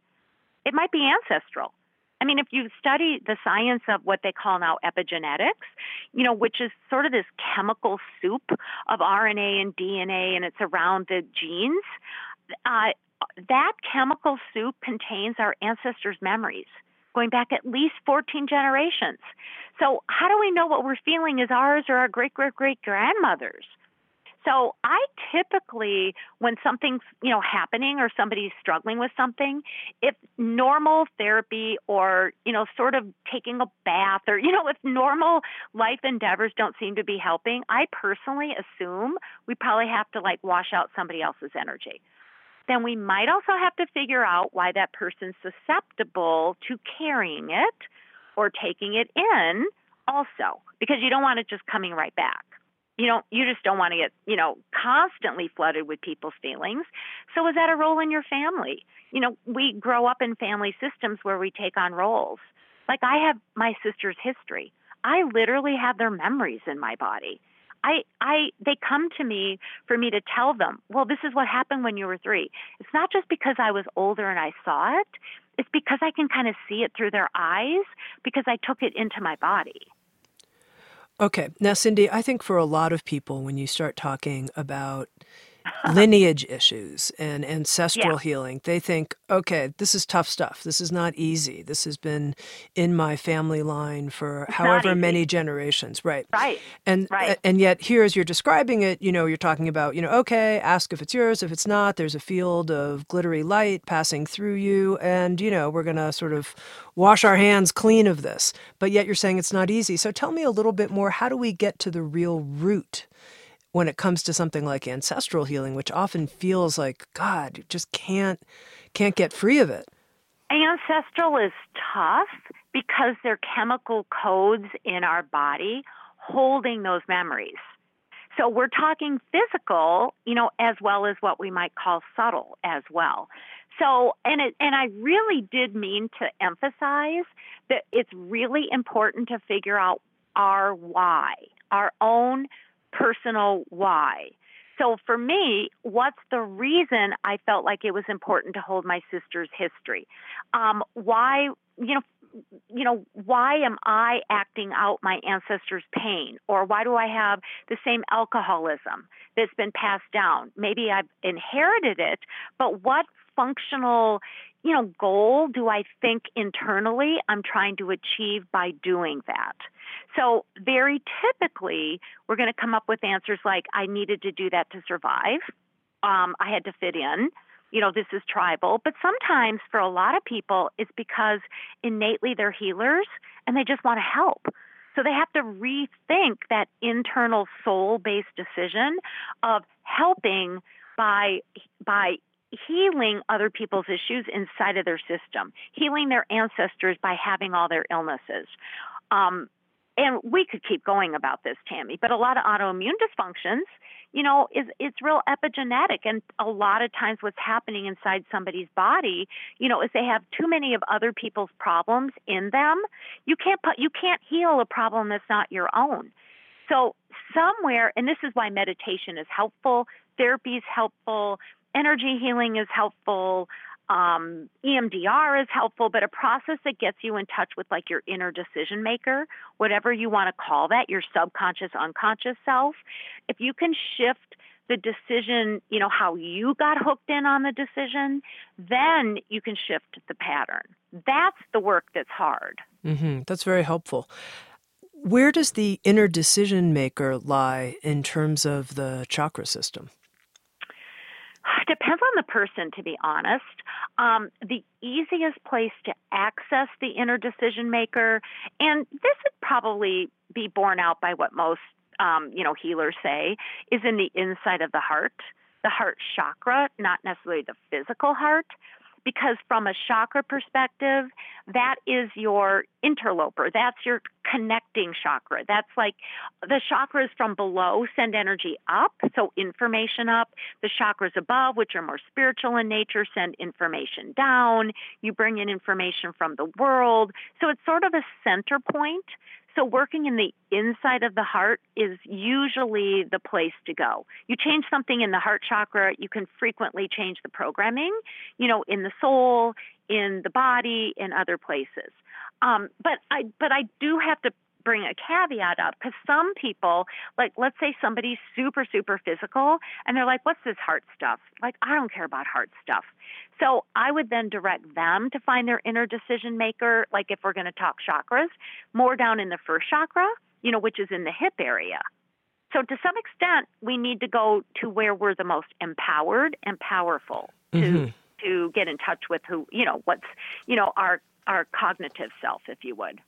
It might be ancestral. I mean, if you study the science of what they call now epigenetics, you know, which is sort of this chemical soup of RNA and DNA, and it's around the genes, uh, that chemical soup contains our ancestors' memories going back at least 14 generations. So, how do we know what we're feeling is ours or our great great great grandmothers? So, I typically, when something's you know happening or somebody's struggling with something, if normal therapy or you know sort of taking a bath or you know if normal life endeavors don't seem to be helping, I personally assume we probably have to like wash out somebody else's energy then we might also have to figure out why that person's susceptible to carrying it or taking it in also because you don't want it just coming right back. You know you just don't want to get you know constantly flooded with people's feelings. So is that a role in your family? You know we grow up in family systems where we take on roles. Like i have my sister's history. I literally have their memories in my body I, I, they come to me for me to tell them, well, this is what happened when you were three. It's not just because I was older and I saw it. It's because I can kind of see it through their eyes because I took it into my body. Okay. Now, Cyndi, I think for a lot of people, when you start talking about <laughs> lineage issues and ancestral Yeah. healing, they think, okay, this is tough stuff. This is not easy. This has been in my family line for not however many generations. Right. Right. And uh, Right. and yet here as you're describing it, you know, you're talking about, you know, okay, ask if it's yours. If it's not, there's a field of glittery light passing through you and, you know, we're going to sort of wash our hands clean of this. But yet you're saying it's not easy. So tell me a little bit more, how do we get to the real root when it comes to something like ancestral healing, which often feels like god, you just can't can't get free of it. Ancestral is tough because there are chemical codes in our body holding those memories. So we're talking physical, you know, as well as what we might call subtle as well. So, and it, and I really did mean to emphasize that it's really important to figure out our why, our own personal why. So for me, what's the reason I felt like it was important to hold my sister's history? Um, why, you know, you know, why am I acting out my ancestors' pain? Or why do I have the same alcoholism that's been passed down? Maybe I've inherited it, but what functional, you know, goal do I think internally I'm trying to achieve by doing that? So, very typically, we're going to come up with answers like, I needed to do that to survive. Um, I had to fit in. You know, this is tribal. But sometimes for a lot of people, it's because innately they're healers and they just want to help. So they have to rethink that internal soul based decision of helping by, by healing other people's issues inside of their system, healing their ancestors by having all their illnesses. Um, and we could keep going about this, Tami, but a lot of autoimmune dysfunctions, you know, is it's real epigenetic, and a lot of times what's happening inside somebody's body, you know, is they have too many of other people's problems in them. You can't put, you can't heal a problem that's not your own. So somewhere, and this is why meditation is helpful, therapy is helpful, energy healing is helpful. Um, EMDR is helpful, but a process that gets you in touch with like your inner decision maker, whatever you want to call that, your subconscious, unconscious self. If you can shift the decision, you know, how you got hooked in on the decision, then you can shift the pattern. That's the work that's hard. Mm-hmm. That's very helpful. Where does the inner decision maker lie in terms of the chakra system? Depends on the person, to be honest. Um, the easiest place to access the inner decision maker, and this would probably be borne out by what most um, you know healers say, is in the inside of the heart, the heart chakra, not necessarily the physical heart. Because from a chakra perspective, that is your interloper. That's your connecting chakra. That's like the chakras from below send energy up, so information up. The chakras above, which are more spiritual in nature, send information down. You bring in information from the world. So it's sort of a center point. So working in the inside of the heart is usually the place to go. You change something in the heart chakra, you can frequently change the programming, you know, in the soul, in the body, in other places. Um, but I but I do have to bring a caveat up because some people, like let's say somebody's super super physical, and they're like, "What's this heart stuff?" Like I don't care about heart stuff. So I would then direct them to find their inner decision maker. Like if we're going to talk chakras, more down in the first chakra, you know, which is in the hip area. So to some extent, we need to go to where we're the most empowered and powerful to Mhm. to get in touch with who you know what's you know our our cognitive self, if you would.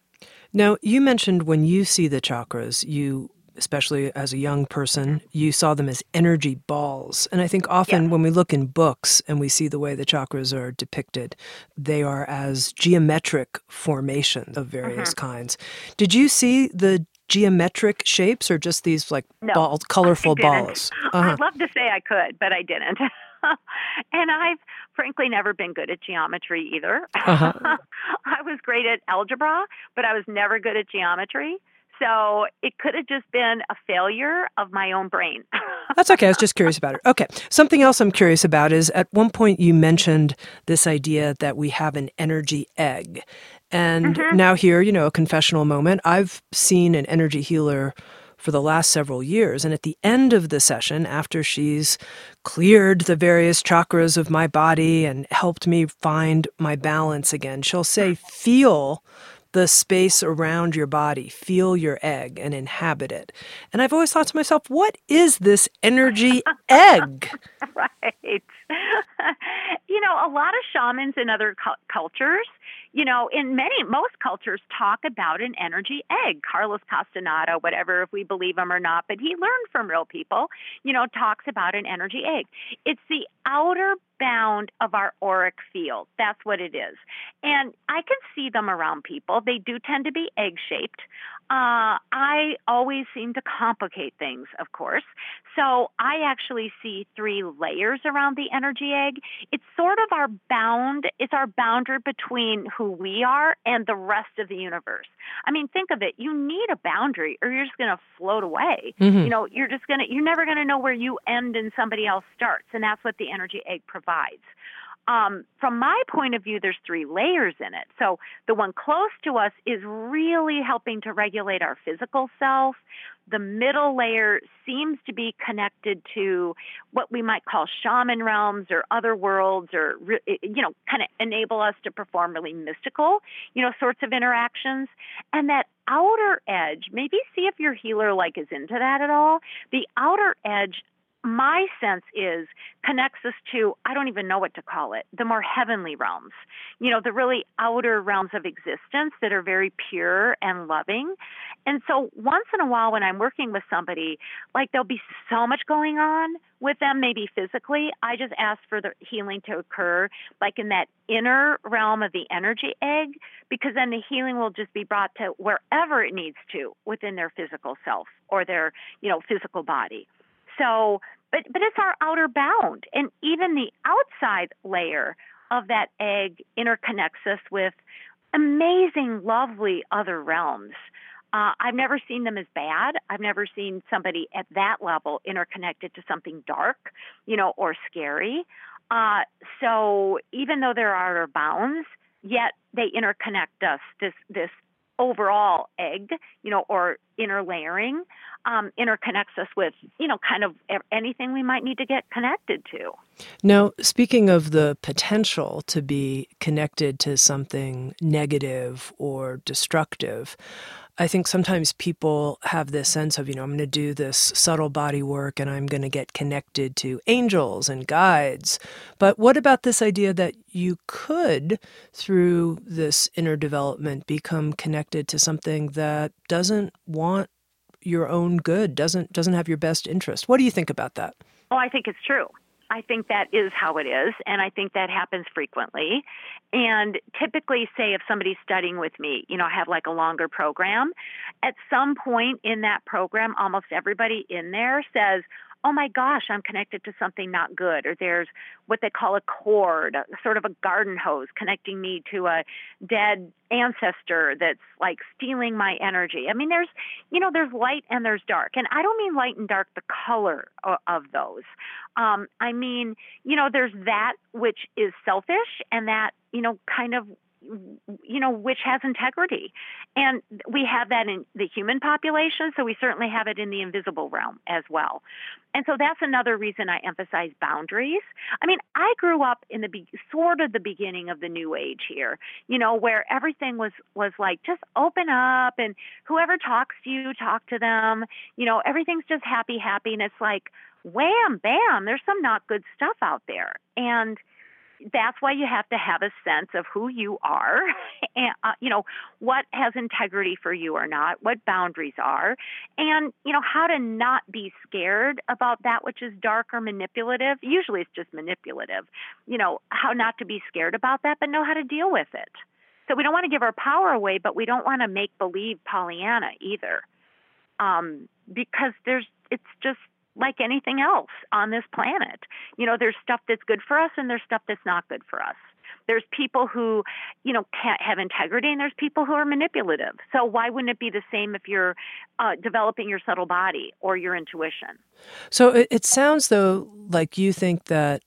Now, you mentioned when you see the chakras, you, especially as a young person, you saw them as energy balls. And I think often Yeah. when we look in books and we see the way the chakras are depicted, they are as geometric formations of various Mm-hmm. kinds. Did you see the geometric shapes or just these like No, ball, <laughs> colorful balls? Uh-huh. I'd love to say I could, but I didn't. <laughs> and I've frankly never been good at geometry either. Uh-huh. <laughs> I was great at algebra, but I was never good at geometry. So it could have just been a failure of my own brain. <laughs> That's okay. I was just curious about it. Okay. Something else I'm curious about is at one point you mentioned this idea that we have an energy egg. And now, here, you know, a confessional moment. I've seen an energy healer for the last several years. And at the end of the session, after she's cleared the various chakras of my body and helped me find my balance again, she'll say, Feel the space around your body, feel your egg and inhabit it. And I've always thought to myself, what is this energy <laughs> egg? right. <laughs> you know, a lot of shamans in other cu- cultures you know, in many, most cultures talk about an energy egg. Carlos Castaneda, whatever, if we believe him or not, but he learned from real people, you know, talks about an energy egg. It's the outer bound of our auric field. That's what it is. And I can see them around people. They do tend to be egg shaped. Uh, I always seem to complicate things, of course. So I actually see three layers around the energy egg. It's sort of our bound, it's our boundary between who we are and the rest of the universe. I mean, think of it. You need a boundary or you're just going to float away. Mm-hmm. You know, you're just going to, you're never going to know where you end and somebody else starts. And that's what the energy egg provides. Um, from my point of view, there's three layers in it. So the one close to us is really helping to regulate our physical self. The middle layer seems to be connected to what we might call shaman realms or other worlds, or you know, kind of enable us to perform really mystical, you know, sorts of interactions. And that outer edge, maybe see if your healer like is into that at all. The outer edge my sense is connects us to i don't even know what to call it the more heavenly realms. You know the really outer realms of existence that are very pure and loving. And so once in a while when i'm working with somebody like there'll be so much going on with them maybe physically i just ask for the healing to occur like in that inner realm of the energy egg because then the healing will just be brought to wherever it needs to within their physical self or their you know physical body so, but but it's our outer bound, and even the outside layer of that egg interconnects us with amazing, lovely other realms. Uh, I've never seen them as bad. I've never seen somebody at that level interconnected to something dark, you know, or scary. Uh, so even though there are bounds, yet they interconnect us. This this overall egg, you know, or inner layering, um, interconnects us with, you know, kind of anything we might need to get connected to. Now, speaking of the potential to be connected to something negative or destructive, I think sometimes people have this sense of, you know, I'm going to do this subtle body work and I'm going to get connected to angels and guides. But what about this idea that you could, through this inner development, become connected to something that doesn't want your own good, doesn't doesn't have your best interest? What do you think about that? Oh, I think it's true. I think that is how it is, and I think that happens frequently. And typically, say if somebody's studying with me, you know, I have like a longer program, at some point in that program, almost everybody in there says, oh my gosh, I'm connected to something not good, or there's what they call a cord, sort of a garden hose connecting me to a dead ancestor that's like stealing my energy. I mean, there's, you know, there's light and there's dark. And I don't mean light and dark, the color of those. Um, I mean, you know, there's that which is selfish and that, you know, kind of you know, which has integrity. And we have that in the human population, so we certainly have it in the invisible realm as well. And so that's another reason I emphasize boundaries. I mean, I grew up in the be- sort of the beginning of the new age here, you know, where everything was was like just open up and whoever talks to you, talk to them. You know, everything's just happy, happy, and it's like wham, bam, there's some not good stuff out there. And that's why you have to have a sense of who you are <laughs> and uh, you know what has integrity for you or not what boundaries are and you know how to not be scared about that which is dark or manipulative. Usually it's just manipulative you know how not to be scared about that but know how to deal with it. So we don't want to give our power away but we don't want to make believe pollyanna either um, because there's it's just like anything else on this planet. You know, there's stuff that's good for us and there's stuff that's not good for us. There's people who, you know, can't have integrity and there's people who are manipulative. So why wouldn't it be the same if you're uh, developing your subtle body or your intuition? So it, it sounds though like you think that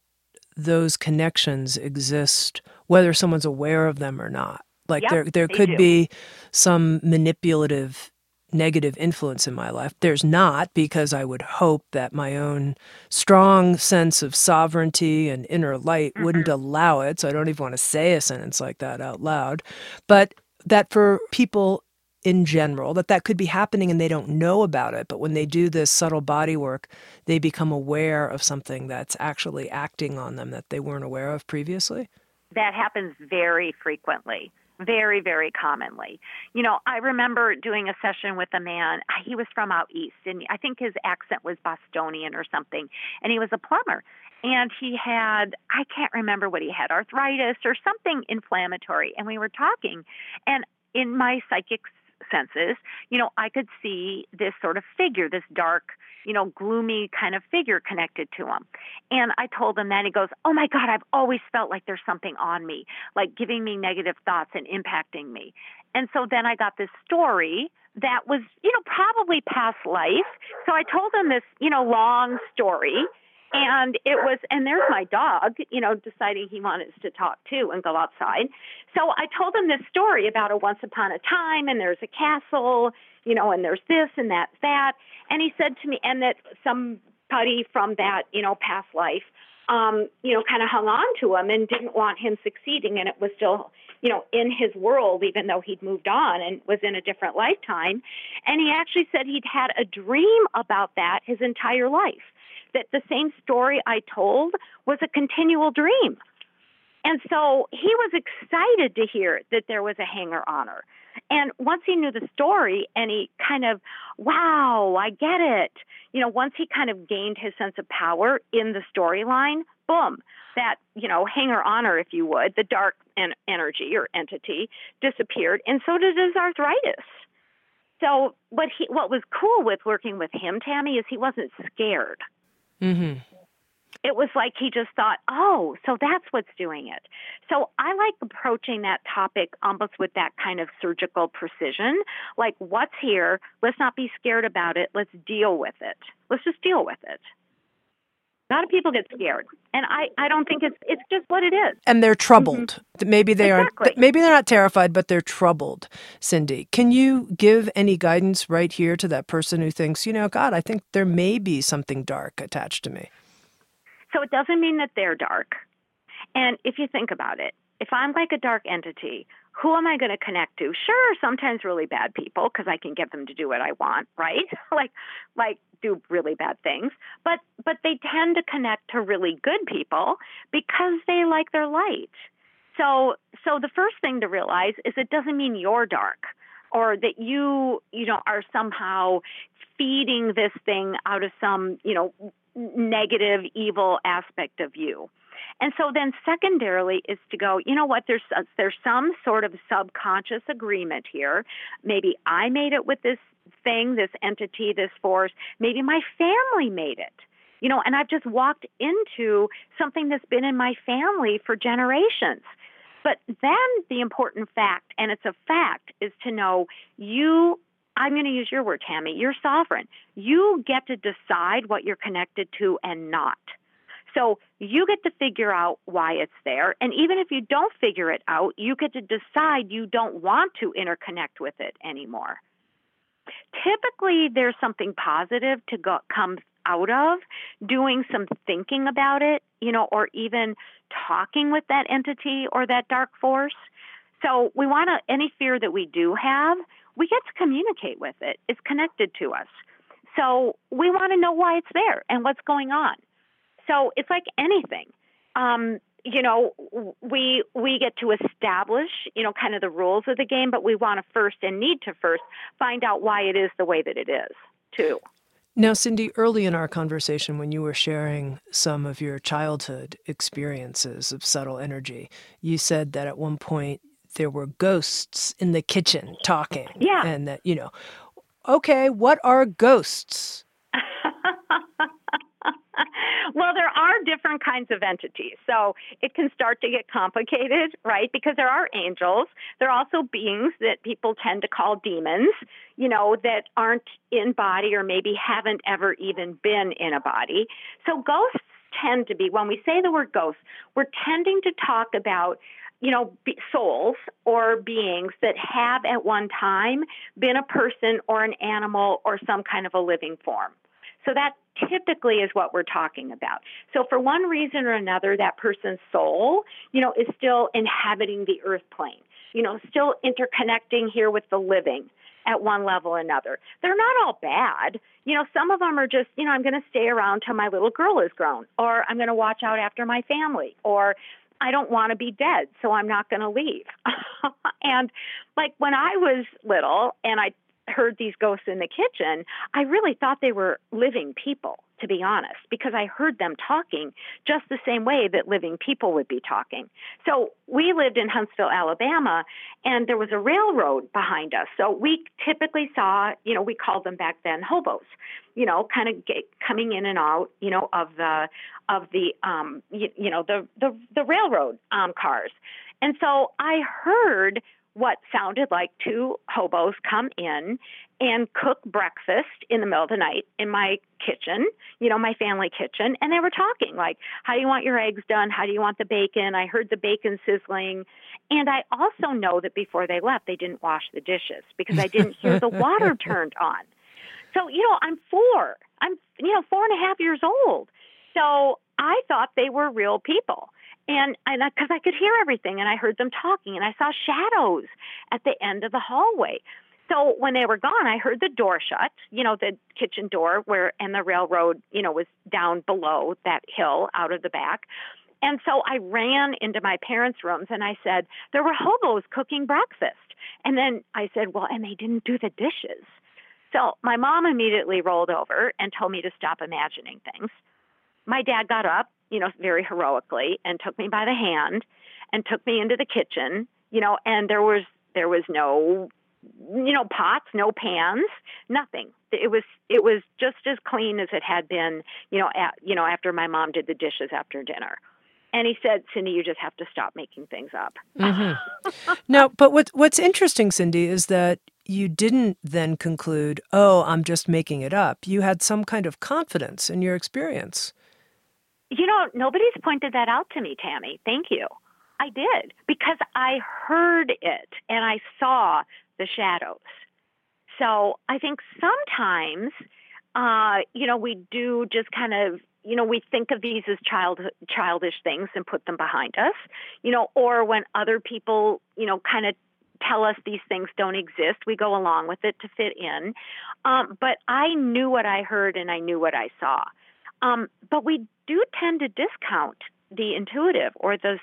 those connections exist whether someone's aware of them or not. Like yep, there there could do. be some manipulative negative influence in my life. There's not because I would hope that my own strong sense of sovereignty and inner light mm-hmm. wouldn't allow it. So I don't even want to say a sentence like that out loud. But that for people in general that that could be happening and they don't know about it but when they do this subtle body work they become aware of something that's actually acting on them that they weren't aware of previously that happens very frequently very very commonly. You know i remember doing a session with a man. He was from out east and i think his accent was bostonian or something and he was a plumber. And he had i can't remember what he had arthritis or something inflammatory and we were talking. And in my psychic senses, you know, I could see this sort of figure, this dark, you know, gloomy kind of figure connected to him. And I told him that. He goes, Oh my God, I've always felt like there's something on me, like giving me negative thoughts and impacting me. And so then I got this story that was, you know, probably past life. So I told him this, you know, long story and it was and there's my dog you know deciding he wanted to talk too and go outside. So i told him this story about a once upon a time and there's a castle you know and there's this and that that. And he said to me and that somebody from that you know past life um you know kind of hung on to him and didn't want him succeeding. And it was still you know in his world even though he'd moved on and was in a different lifetime. And he actually said he'd had a dream about that his entire life that the same story I told was a continual dream. And so he was excited to hear that there was a hanger on her. And once he knew the story and he kind of, wow, I get it. You know, once he kind of gained his sense of power in the storyline, boom, that, you know, hanger on her, if you would, the dark en- energy or entity disappeared. And so did his arthritis. So what he, what was cool with working with him, Tami, is he wasn't scared. Mm-hmm. It was like he just thought, oh, so that's what's doing it. So I like approaching that topic almost with that kind of surgical precision. Like, what's here? Let's not be scared about it. Let's deal with it. Let's just deal with it. A lot of people get scared, and I, I don't think it's it's just what it is. And they're troubled. Mm-hmm. Maybe they exactly. are maybe they're not terrified, but they're troubled. Cyndi, can you give any guidance right here to that person who thinks, you know, God, I think there may be something dark attached to me. So it doesn't mean that they're dark. And if you think about it, if I'm like a dark entity, who am I going to connect to? Sure, sometimes really bad people because I can get them to do what I want, right? <laughs> like like do really bad things. But but they tend to connect to really good people because they like their light. So so the first thing to realize is it doesn't mean you're dark or that you you know are somehow feeding this thing out of some, you know, negative evil aspect of you. And so then secondarily is to go, you know what, there's, uh, there's some sort of subconscious agreement here. Maybe I made it with this thing, this entity, this force. Maybe my family made it. You know, and I've just walked into something that's been in my family for generations. But then the important fact, and it's a fact, is to know you I'm going to use your word, Tami. You're sovereign. You get to decide what you're connected to and not. So you get to figure out why it's there. And even if you don't figure it out, you get to decide you don't want to interconnect with it anymore. Typically, there's something positive to go, come out of doing some thinking about it, you know, or even talking with that entity or that dark force. So we want to, any fear that we do have, we get to communicate with it. It's connected to us. So we want to know why it's there and what's going on. So it's like anything. Um, you know, we we get to establish, you know, kind of the rules of the game, but we want to first and need to first find out why it is the way that it is, too. Now, Cyndi, early in our conversation, when you were sharing some of your childhood experiences of subtle energy, you said that at one point there were ghosts in the kitchen talking. Yeah. And that, you know, okay, what are ghosts? <laughs> <laughs> well, there are different kinds of entities. So it can start to get complicated, right? Because there are angels. There are also beings that people tend to call demons, you know, that aren't in body or maybe haven't ever even been in a body. So ghosts tend to be, when we say the word ghosts, we're tending to talk about you know, souls or beings that have at one time been a person or an animal or some kind of a living form. So that typically is what we're talking about. So for one reason or another, that person's soul, you know, is still inhabiting the earth plane, you know, still interconnecting here with the living at one level or another. They're not all bad. You know, some of them are just, you know, I'm going to stay around till my little girl is grown, or I'm going to watch out after my family, or I don't want to be dead, so I'm not going to leave. <laughs> and like when I was little and I heard these ghosts in the kitchen, I really thought they were living people, to be honest, because I heard them talking just the same way that living people would be talking. So we lived in Huntsville, Alabama, and there was a railroad behind us. So we typically saw, you know, we called them back then hobos, you know, kind of get, coming in and out, you know, of the of the um, you, you know the the the railroad um, cars. And so I heard what sounded like two hobos come in and cook breakfast in the middle of the night in my kitchen, you know, my family kitchen. And they were talking like, how do you want your eggs done? How do you want the bacon? I heard the bacon sizzling. And I also know that before they left, they didn't wash the dishes because I didn't hear the water <laughs> turned on. So, you know, I'm four. I'm, you know, four and a half years old. So I thought they were real people and because I, I could hear everything and I heard them talking and I saw shadows at the end of the hallway. So when they were gone, I heard the door shut, you know, the kitchen door where and the railroad, you know, was down below that hill out of the back. And so I ran into my parents' rooms and I said, there were hobos cooking breakfast. And then I said, well, and they didn't do the dishes. So my mom immediately rolled over and told me to stop imagining things. My dad got up you know, very heroically and took me by the hand and took me into the kitchen, you know, and there was there was no you know pots no pans nothing. It was it was just as clean as it had been you know at, you know after my mom did the dishes after dinner. And he said Cyndi you just have to stop making things up. Mm-hmm. <laughs> now but what, what's interesting Cyndi is that you didn't then conclude oh i'm just making it up. You had some kind of confidence in your experience you know, nobody's pointed that out to me, Tami. Thank you. I did because I heard it and I saw the shadows. So I think sometimes, uh, you know, we do just kind of, you know, we think of these as child childish things and put them behind us, you know, or when other people, you know, kind of tell us these things don't exist, we go along with it to fit in. Um, but I knew what I heard and I knew what I saw. Um, but we do tend to discount the intuitive or the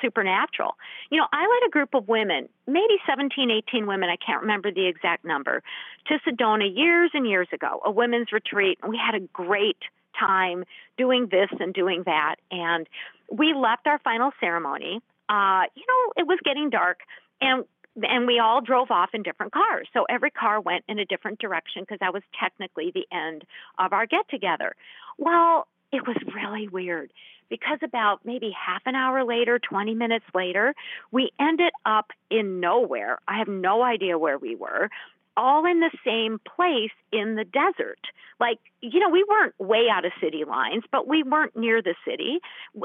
supernatural. You know, I led a group of women, maybe 17, 18 women, I can't remember the exact number, to Sedona years and years ago, a women's retreat. And we had a great time doing this and doing that. And we left our final ceremony. Uh, you know, it was getting dark. And and we all drove off in different cars. So every car went in a different direction because that was technically the end of our get together. Well, it was really weird because about maybe half an hour later, 20 minutes later, we ended up in nowhere. I have no idea where we were. All in the same place in the desert. Like, you know, we weren't way out of city lines, but we weren't near the city.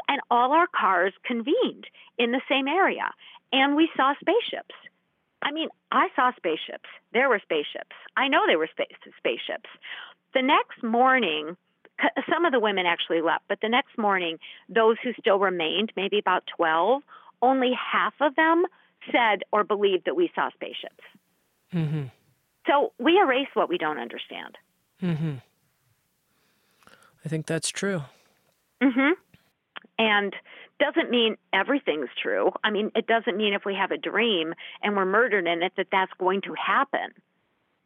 And all our cars convened in the same area. And we saw spaceships. I mean, I saw spaceships. There were spaceships. I know there were space, spaceships. The next morning, some of the women actually left, but the next morning, those who still remained, maybe about 12, only half of them said or believed that we saw spaceships. Mm-hmm. So we erase what we don't understand. Mm-hmm. I think that's true. Mm-hmm. And doesn't mean everything's true. I mean, it doesn't mean if we have a dream and we're murdered in it that that's going to happen.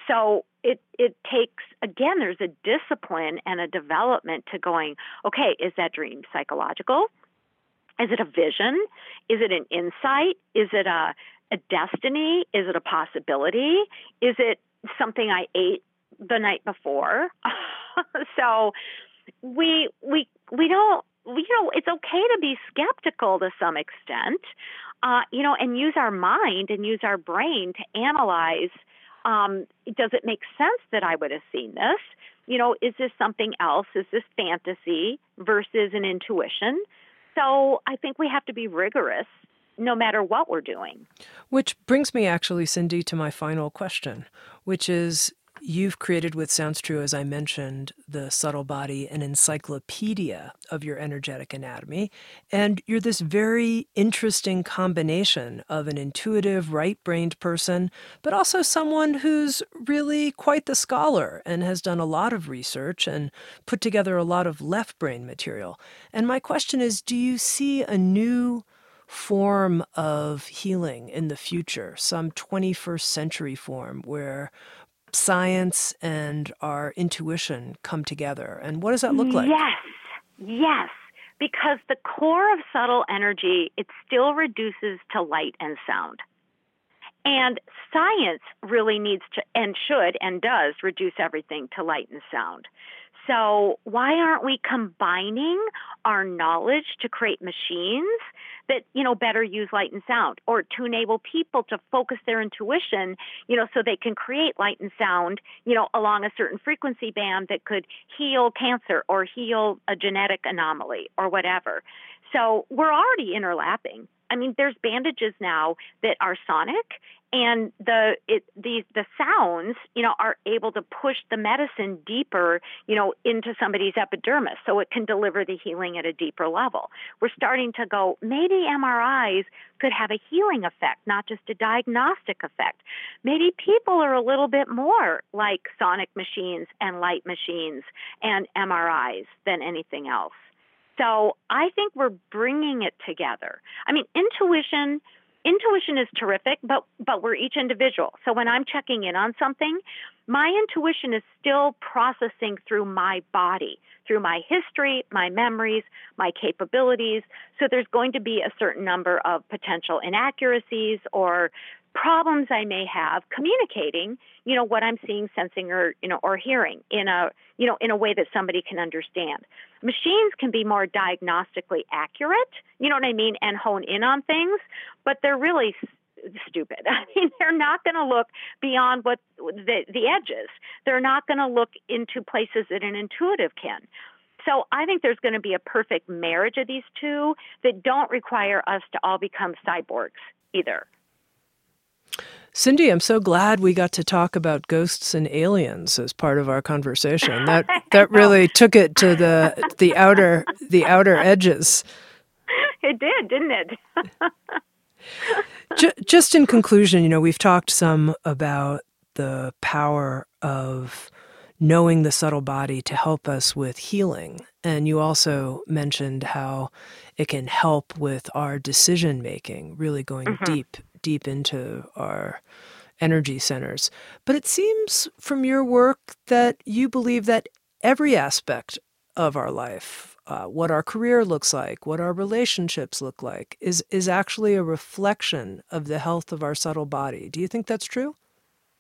So it it takes again there's a discipline and a development to going, okay, is that dream psychological? Is it a vision? Is it an insight? Is it a a destiny? Is it a possibility? Is it something I ate the night before? <laughs> so we we we don't you know, it's okay to be skeptical to some extent, uh, you know, and use our mind and use our brain to analyze. Um, does it make sense that I would have seen this? You know, is this something else? Is this fantasy versus an intuition? So I think we have to be rigorous no matter what we're doing. Which brings me actually, Cyndi, to my final question, which is You've created with Sounds True, as I mentioned, the subtle body, an encyclopedia of your energetic anatomy. And you're this very interesting combination of an intuitive, right brained person, but also someone who's really quite the scholar and has done a lot of research and put together a lot of left brain material. And my question is do you see a new form of healing in the future, some 21st century form where science and our intuition come together. And what does that look like? Yes, yes. Because the core of subtle energy, it still reduces to light and sound. And science really needs to and should and does reduce everything to light and sound. So, why aren't we combining our knowledge to create machines that, you know, better use light and sound or to enable people to focus their intuition, you know, so they can create light and sound, you know, along a certain frequency band that could heal cancer or heal a genetic anomaly or whatever. So, we're already interlapping. I mean, there's bandages now that are sonic and the it the the sounds you know are able to push the medicine deeper you know into somebody's epidermis so it can deliver the healing at a deeper level. We're starting to go maybe mris could have a healing effect not just a diagnostic effect. Maybe people are a little bit more like sonic machines and light machines and mris than anything else so i think we're bringing it together i mean intuition intuition is terrific, but but we're each individual. So when I'm checking in on something, my intuition is still processing through my body, through my history, my memories, my capabilities. So there's going to be a certain number of potential inaccuracies or problems I may have communicating, you know, what I'm seeing, sensing, or you know, or hearing in a you know in a way that somebody can understand. Machines can be more diagnostically accurate, you know what I mean, and hone in on things, but they're really stupid. <laughs> I mean, they're not going to look beyond what the the edges. They're not going to look into places that an intuitive can. So I think there's going to be a perfect marriage of these two that don't require us to all become cyborgs either. Cyndi, I'm so glad we got to talk about ghosts and aliens as part of our conversation. That <laughs> that really took it to the the outer the outer edges. It did, didn't it? Just in conclusion, you know, we've talked some about the power of knowing the subtle body to help us with healing. And you also mentioned how it can help with our decision making, really going mm-hmm. deep deep into our energy centers. But it seems from your work that you believe that every aspect of our life, uh, what our career looks like, what our relationships look like, is is actually a reflection of the health of our subtle body. Do you think that's true?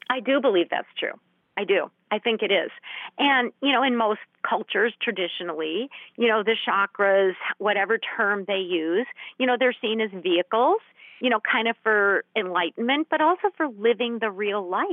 I do believe that's true. I do. I think it is. And, you know, in most cultures traditionally, you know, the chakras, whatever term they use, you know, they're seen as vehicles you know, kind of for enlightenment, but also for living the real life.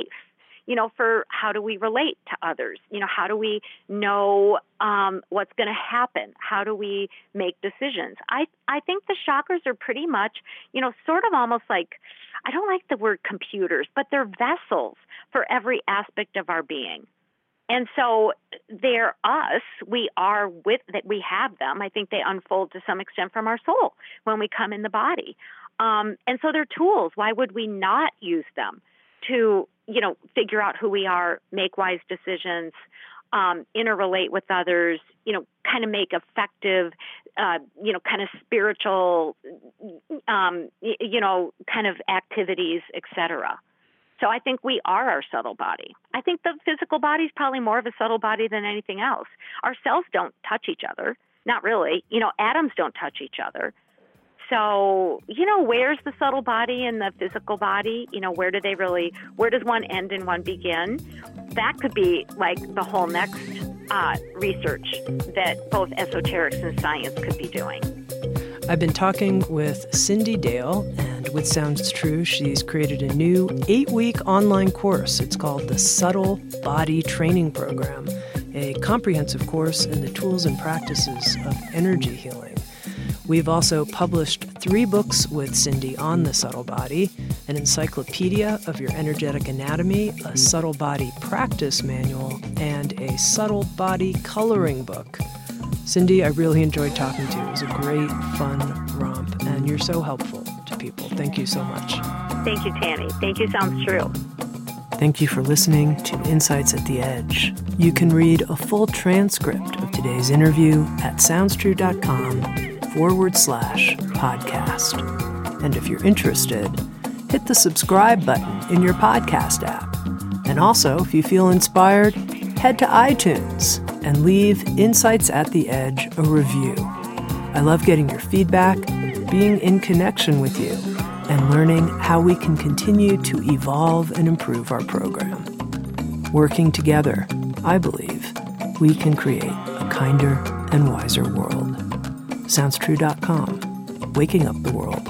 You know, for how do we relate to others? You know, how do we know um, what's going to happen? How do we make decisions? I I think the chakras are pretty much, you know, sort of almost like I don't like the word computers, but they're vessels for every aspect of our being. And so they're us. We are with that. We have them. I think they unfold to some extent from our soul when we come in the body. Um, and so they're tools. Why would we not use them to, you know, figure out who we are, make wise decisions, um, interrelate with others, you know, kind of make effective, uh, you know, kind of spiritual, um, you know, kind of activities, etc. So I think we are our subtle body. I think the physical body is probably more of a subtle body than anything else. Our cells don't touch each other, not really. You know, atoms don't touch each other. So, you know, where's the subtle body and the physical body? You know, where do they really, where does one end and one begin? That could be like the whole next uh, research that both esoterics and science could be doing. I've been talking with Cyndi Dale, and with Sounds True, she's created a new eight week online course. It's called the Subtle Body Training Program, a comprehensive course in the tools and practices of energy healing. We've also published three books with Cyndi on the subtle body an encyclopedia of your energetic anatomy, a subtle body practice manual, and a subtle body coloring book. Cyndi, I really enjoyed talking to you. It was a great, fun romp, and you're so helpful to people. Thank you so much. Thank you, Tami. Thank you, Sounds True. Thank you for listening to Insights at the Edge. You can read a full transcript of today's interview at soundstrue.com forward slash podcast. And if you're interested, hit the subscribe button in your podcast app. And also, if you feel inspired, head to iTunes and leave Insights at the Edge a review. I love getting your feedback, being in connection with you, and learning how we can continue to evolve and improve our program. Working together, I believe, we can create a kinder and wiser world. SoundsTrue.com, waking up the world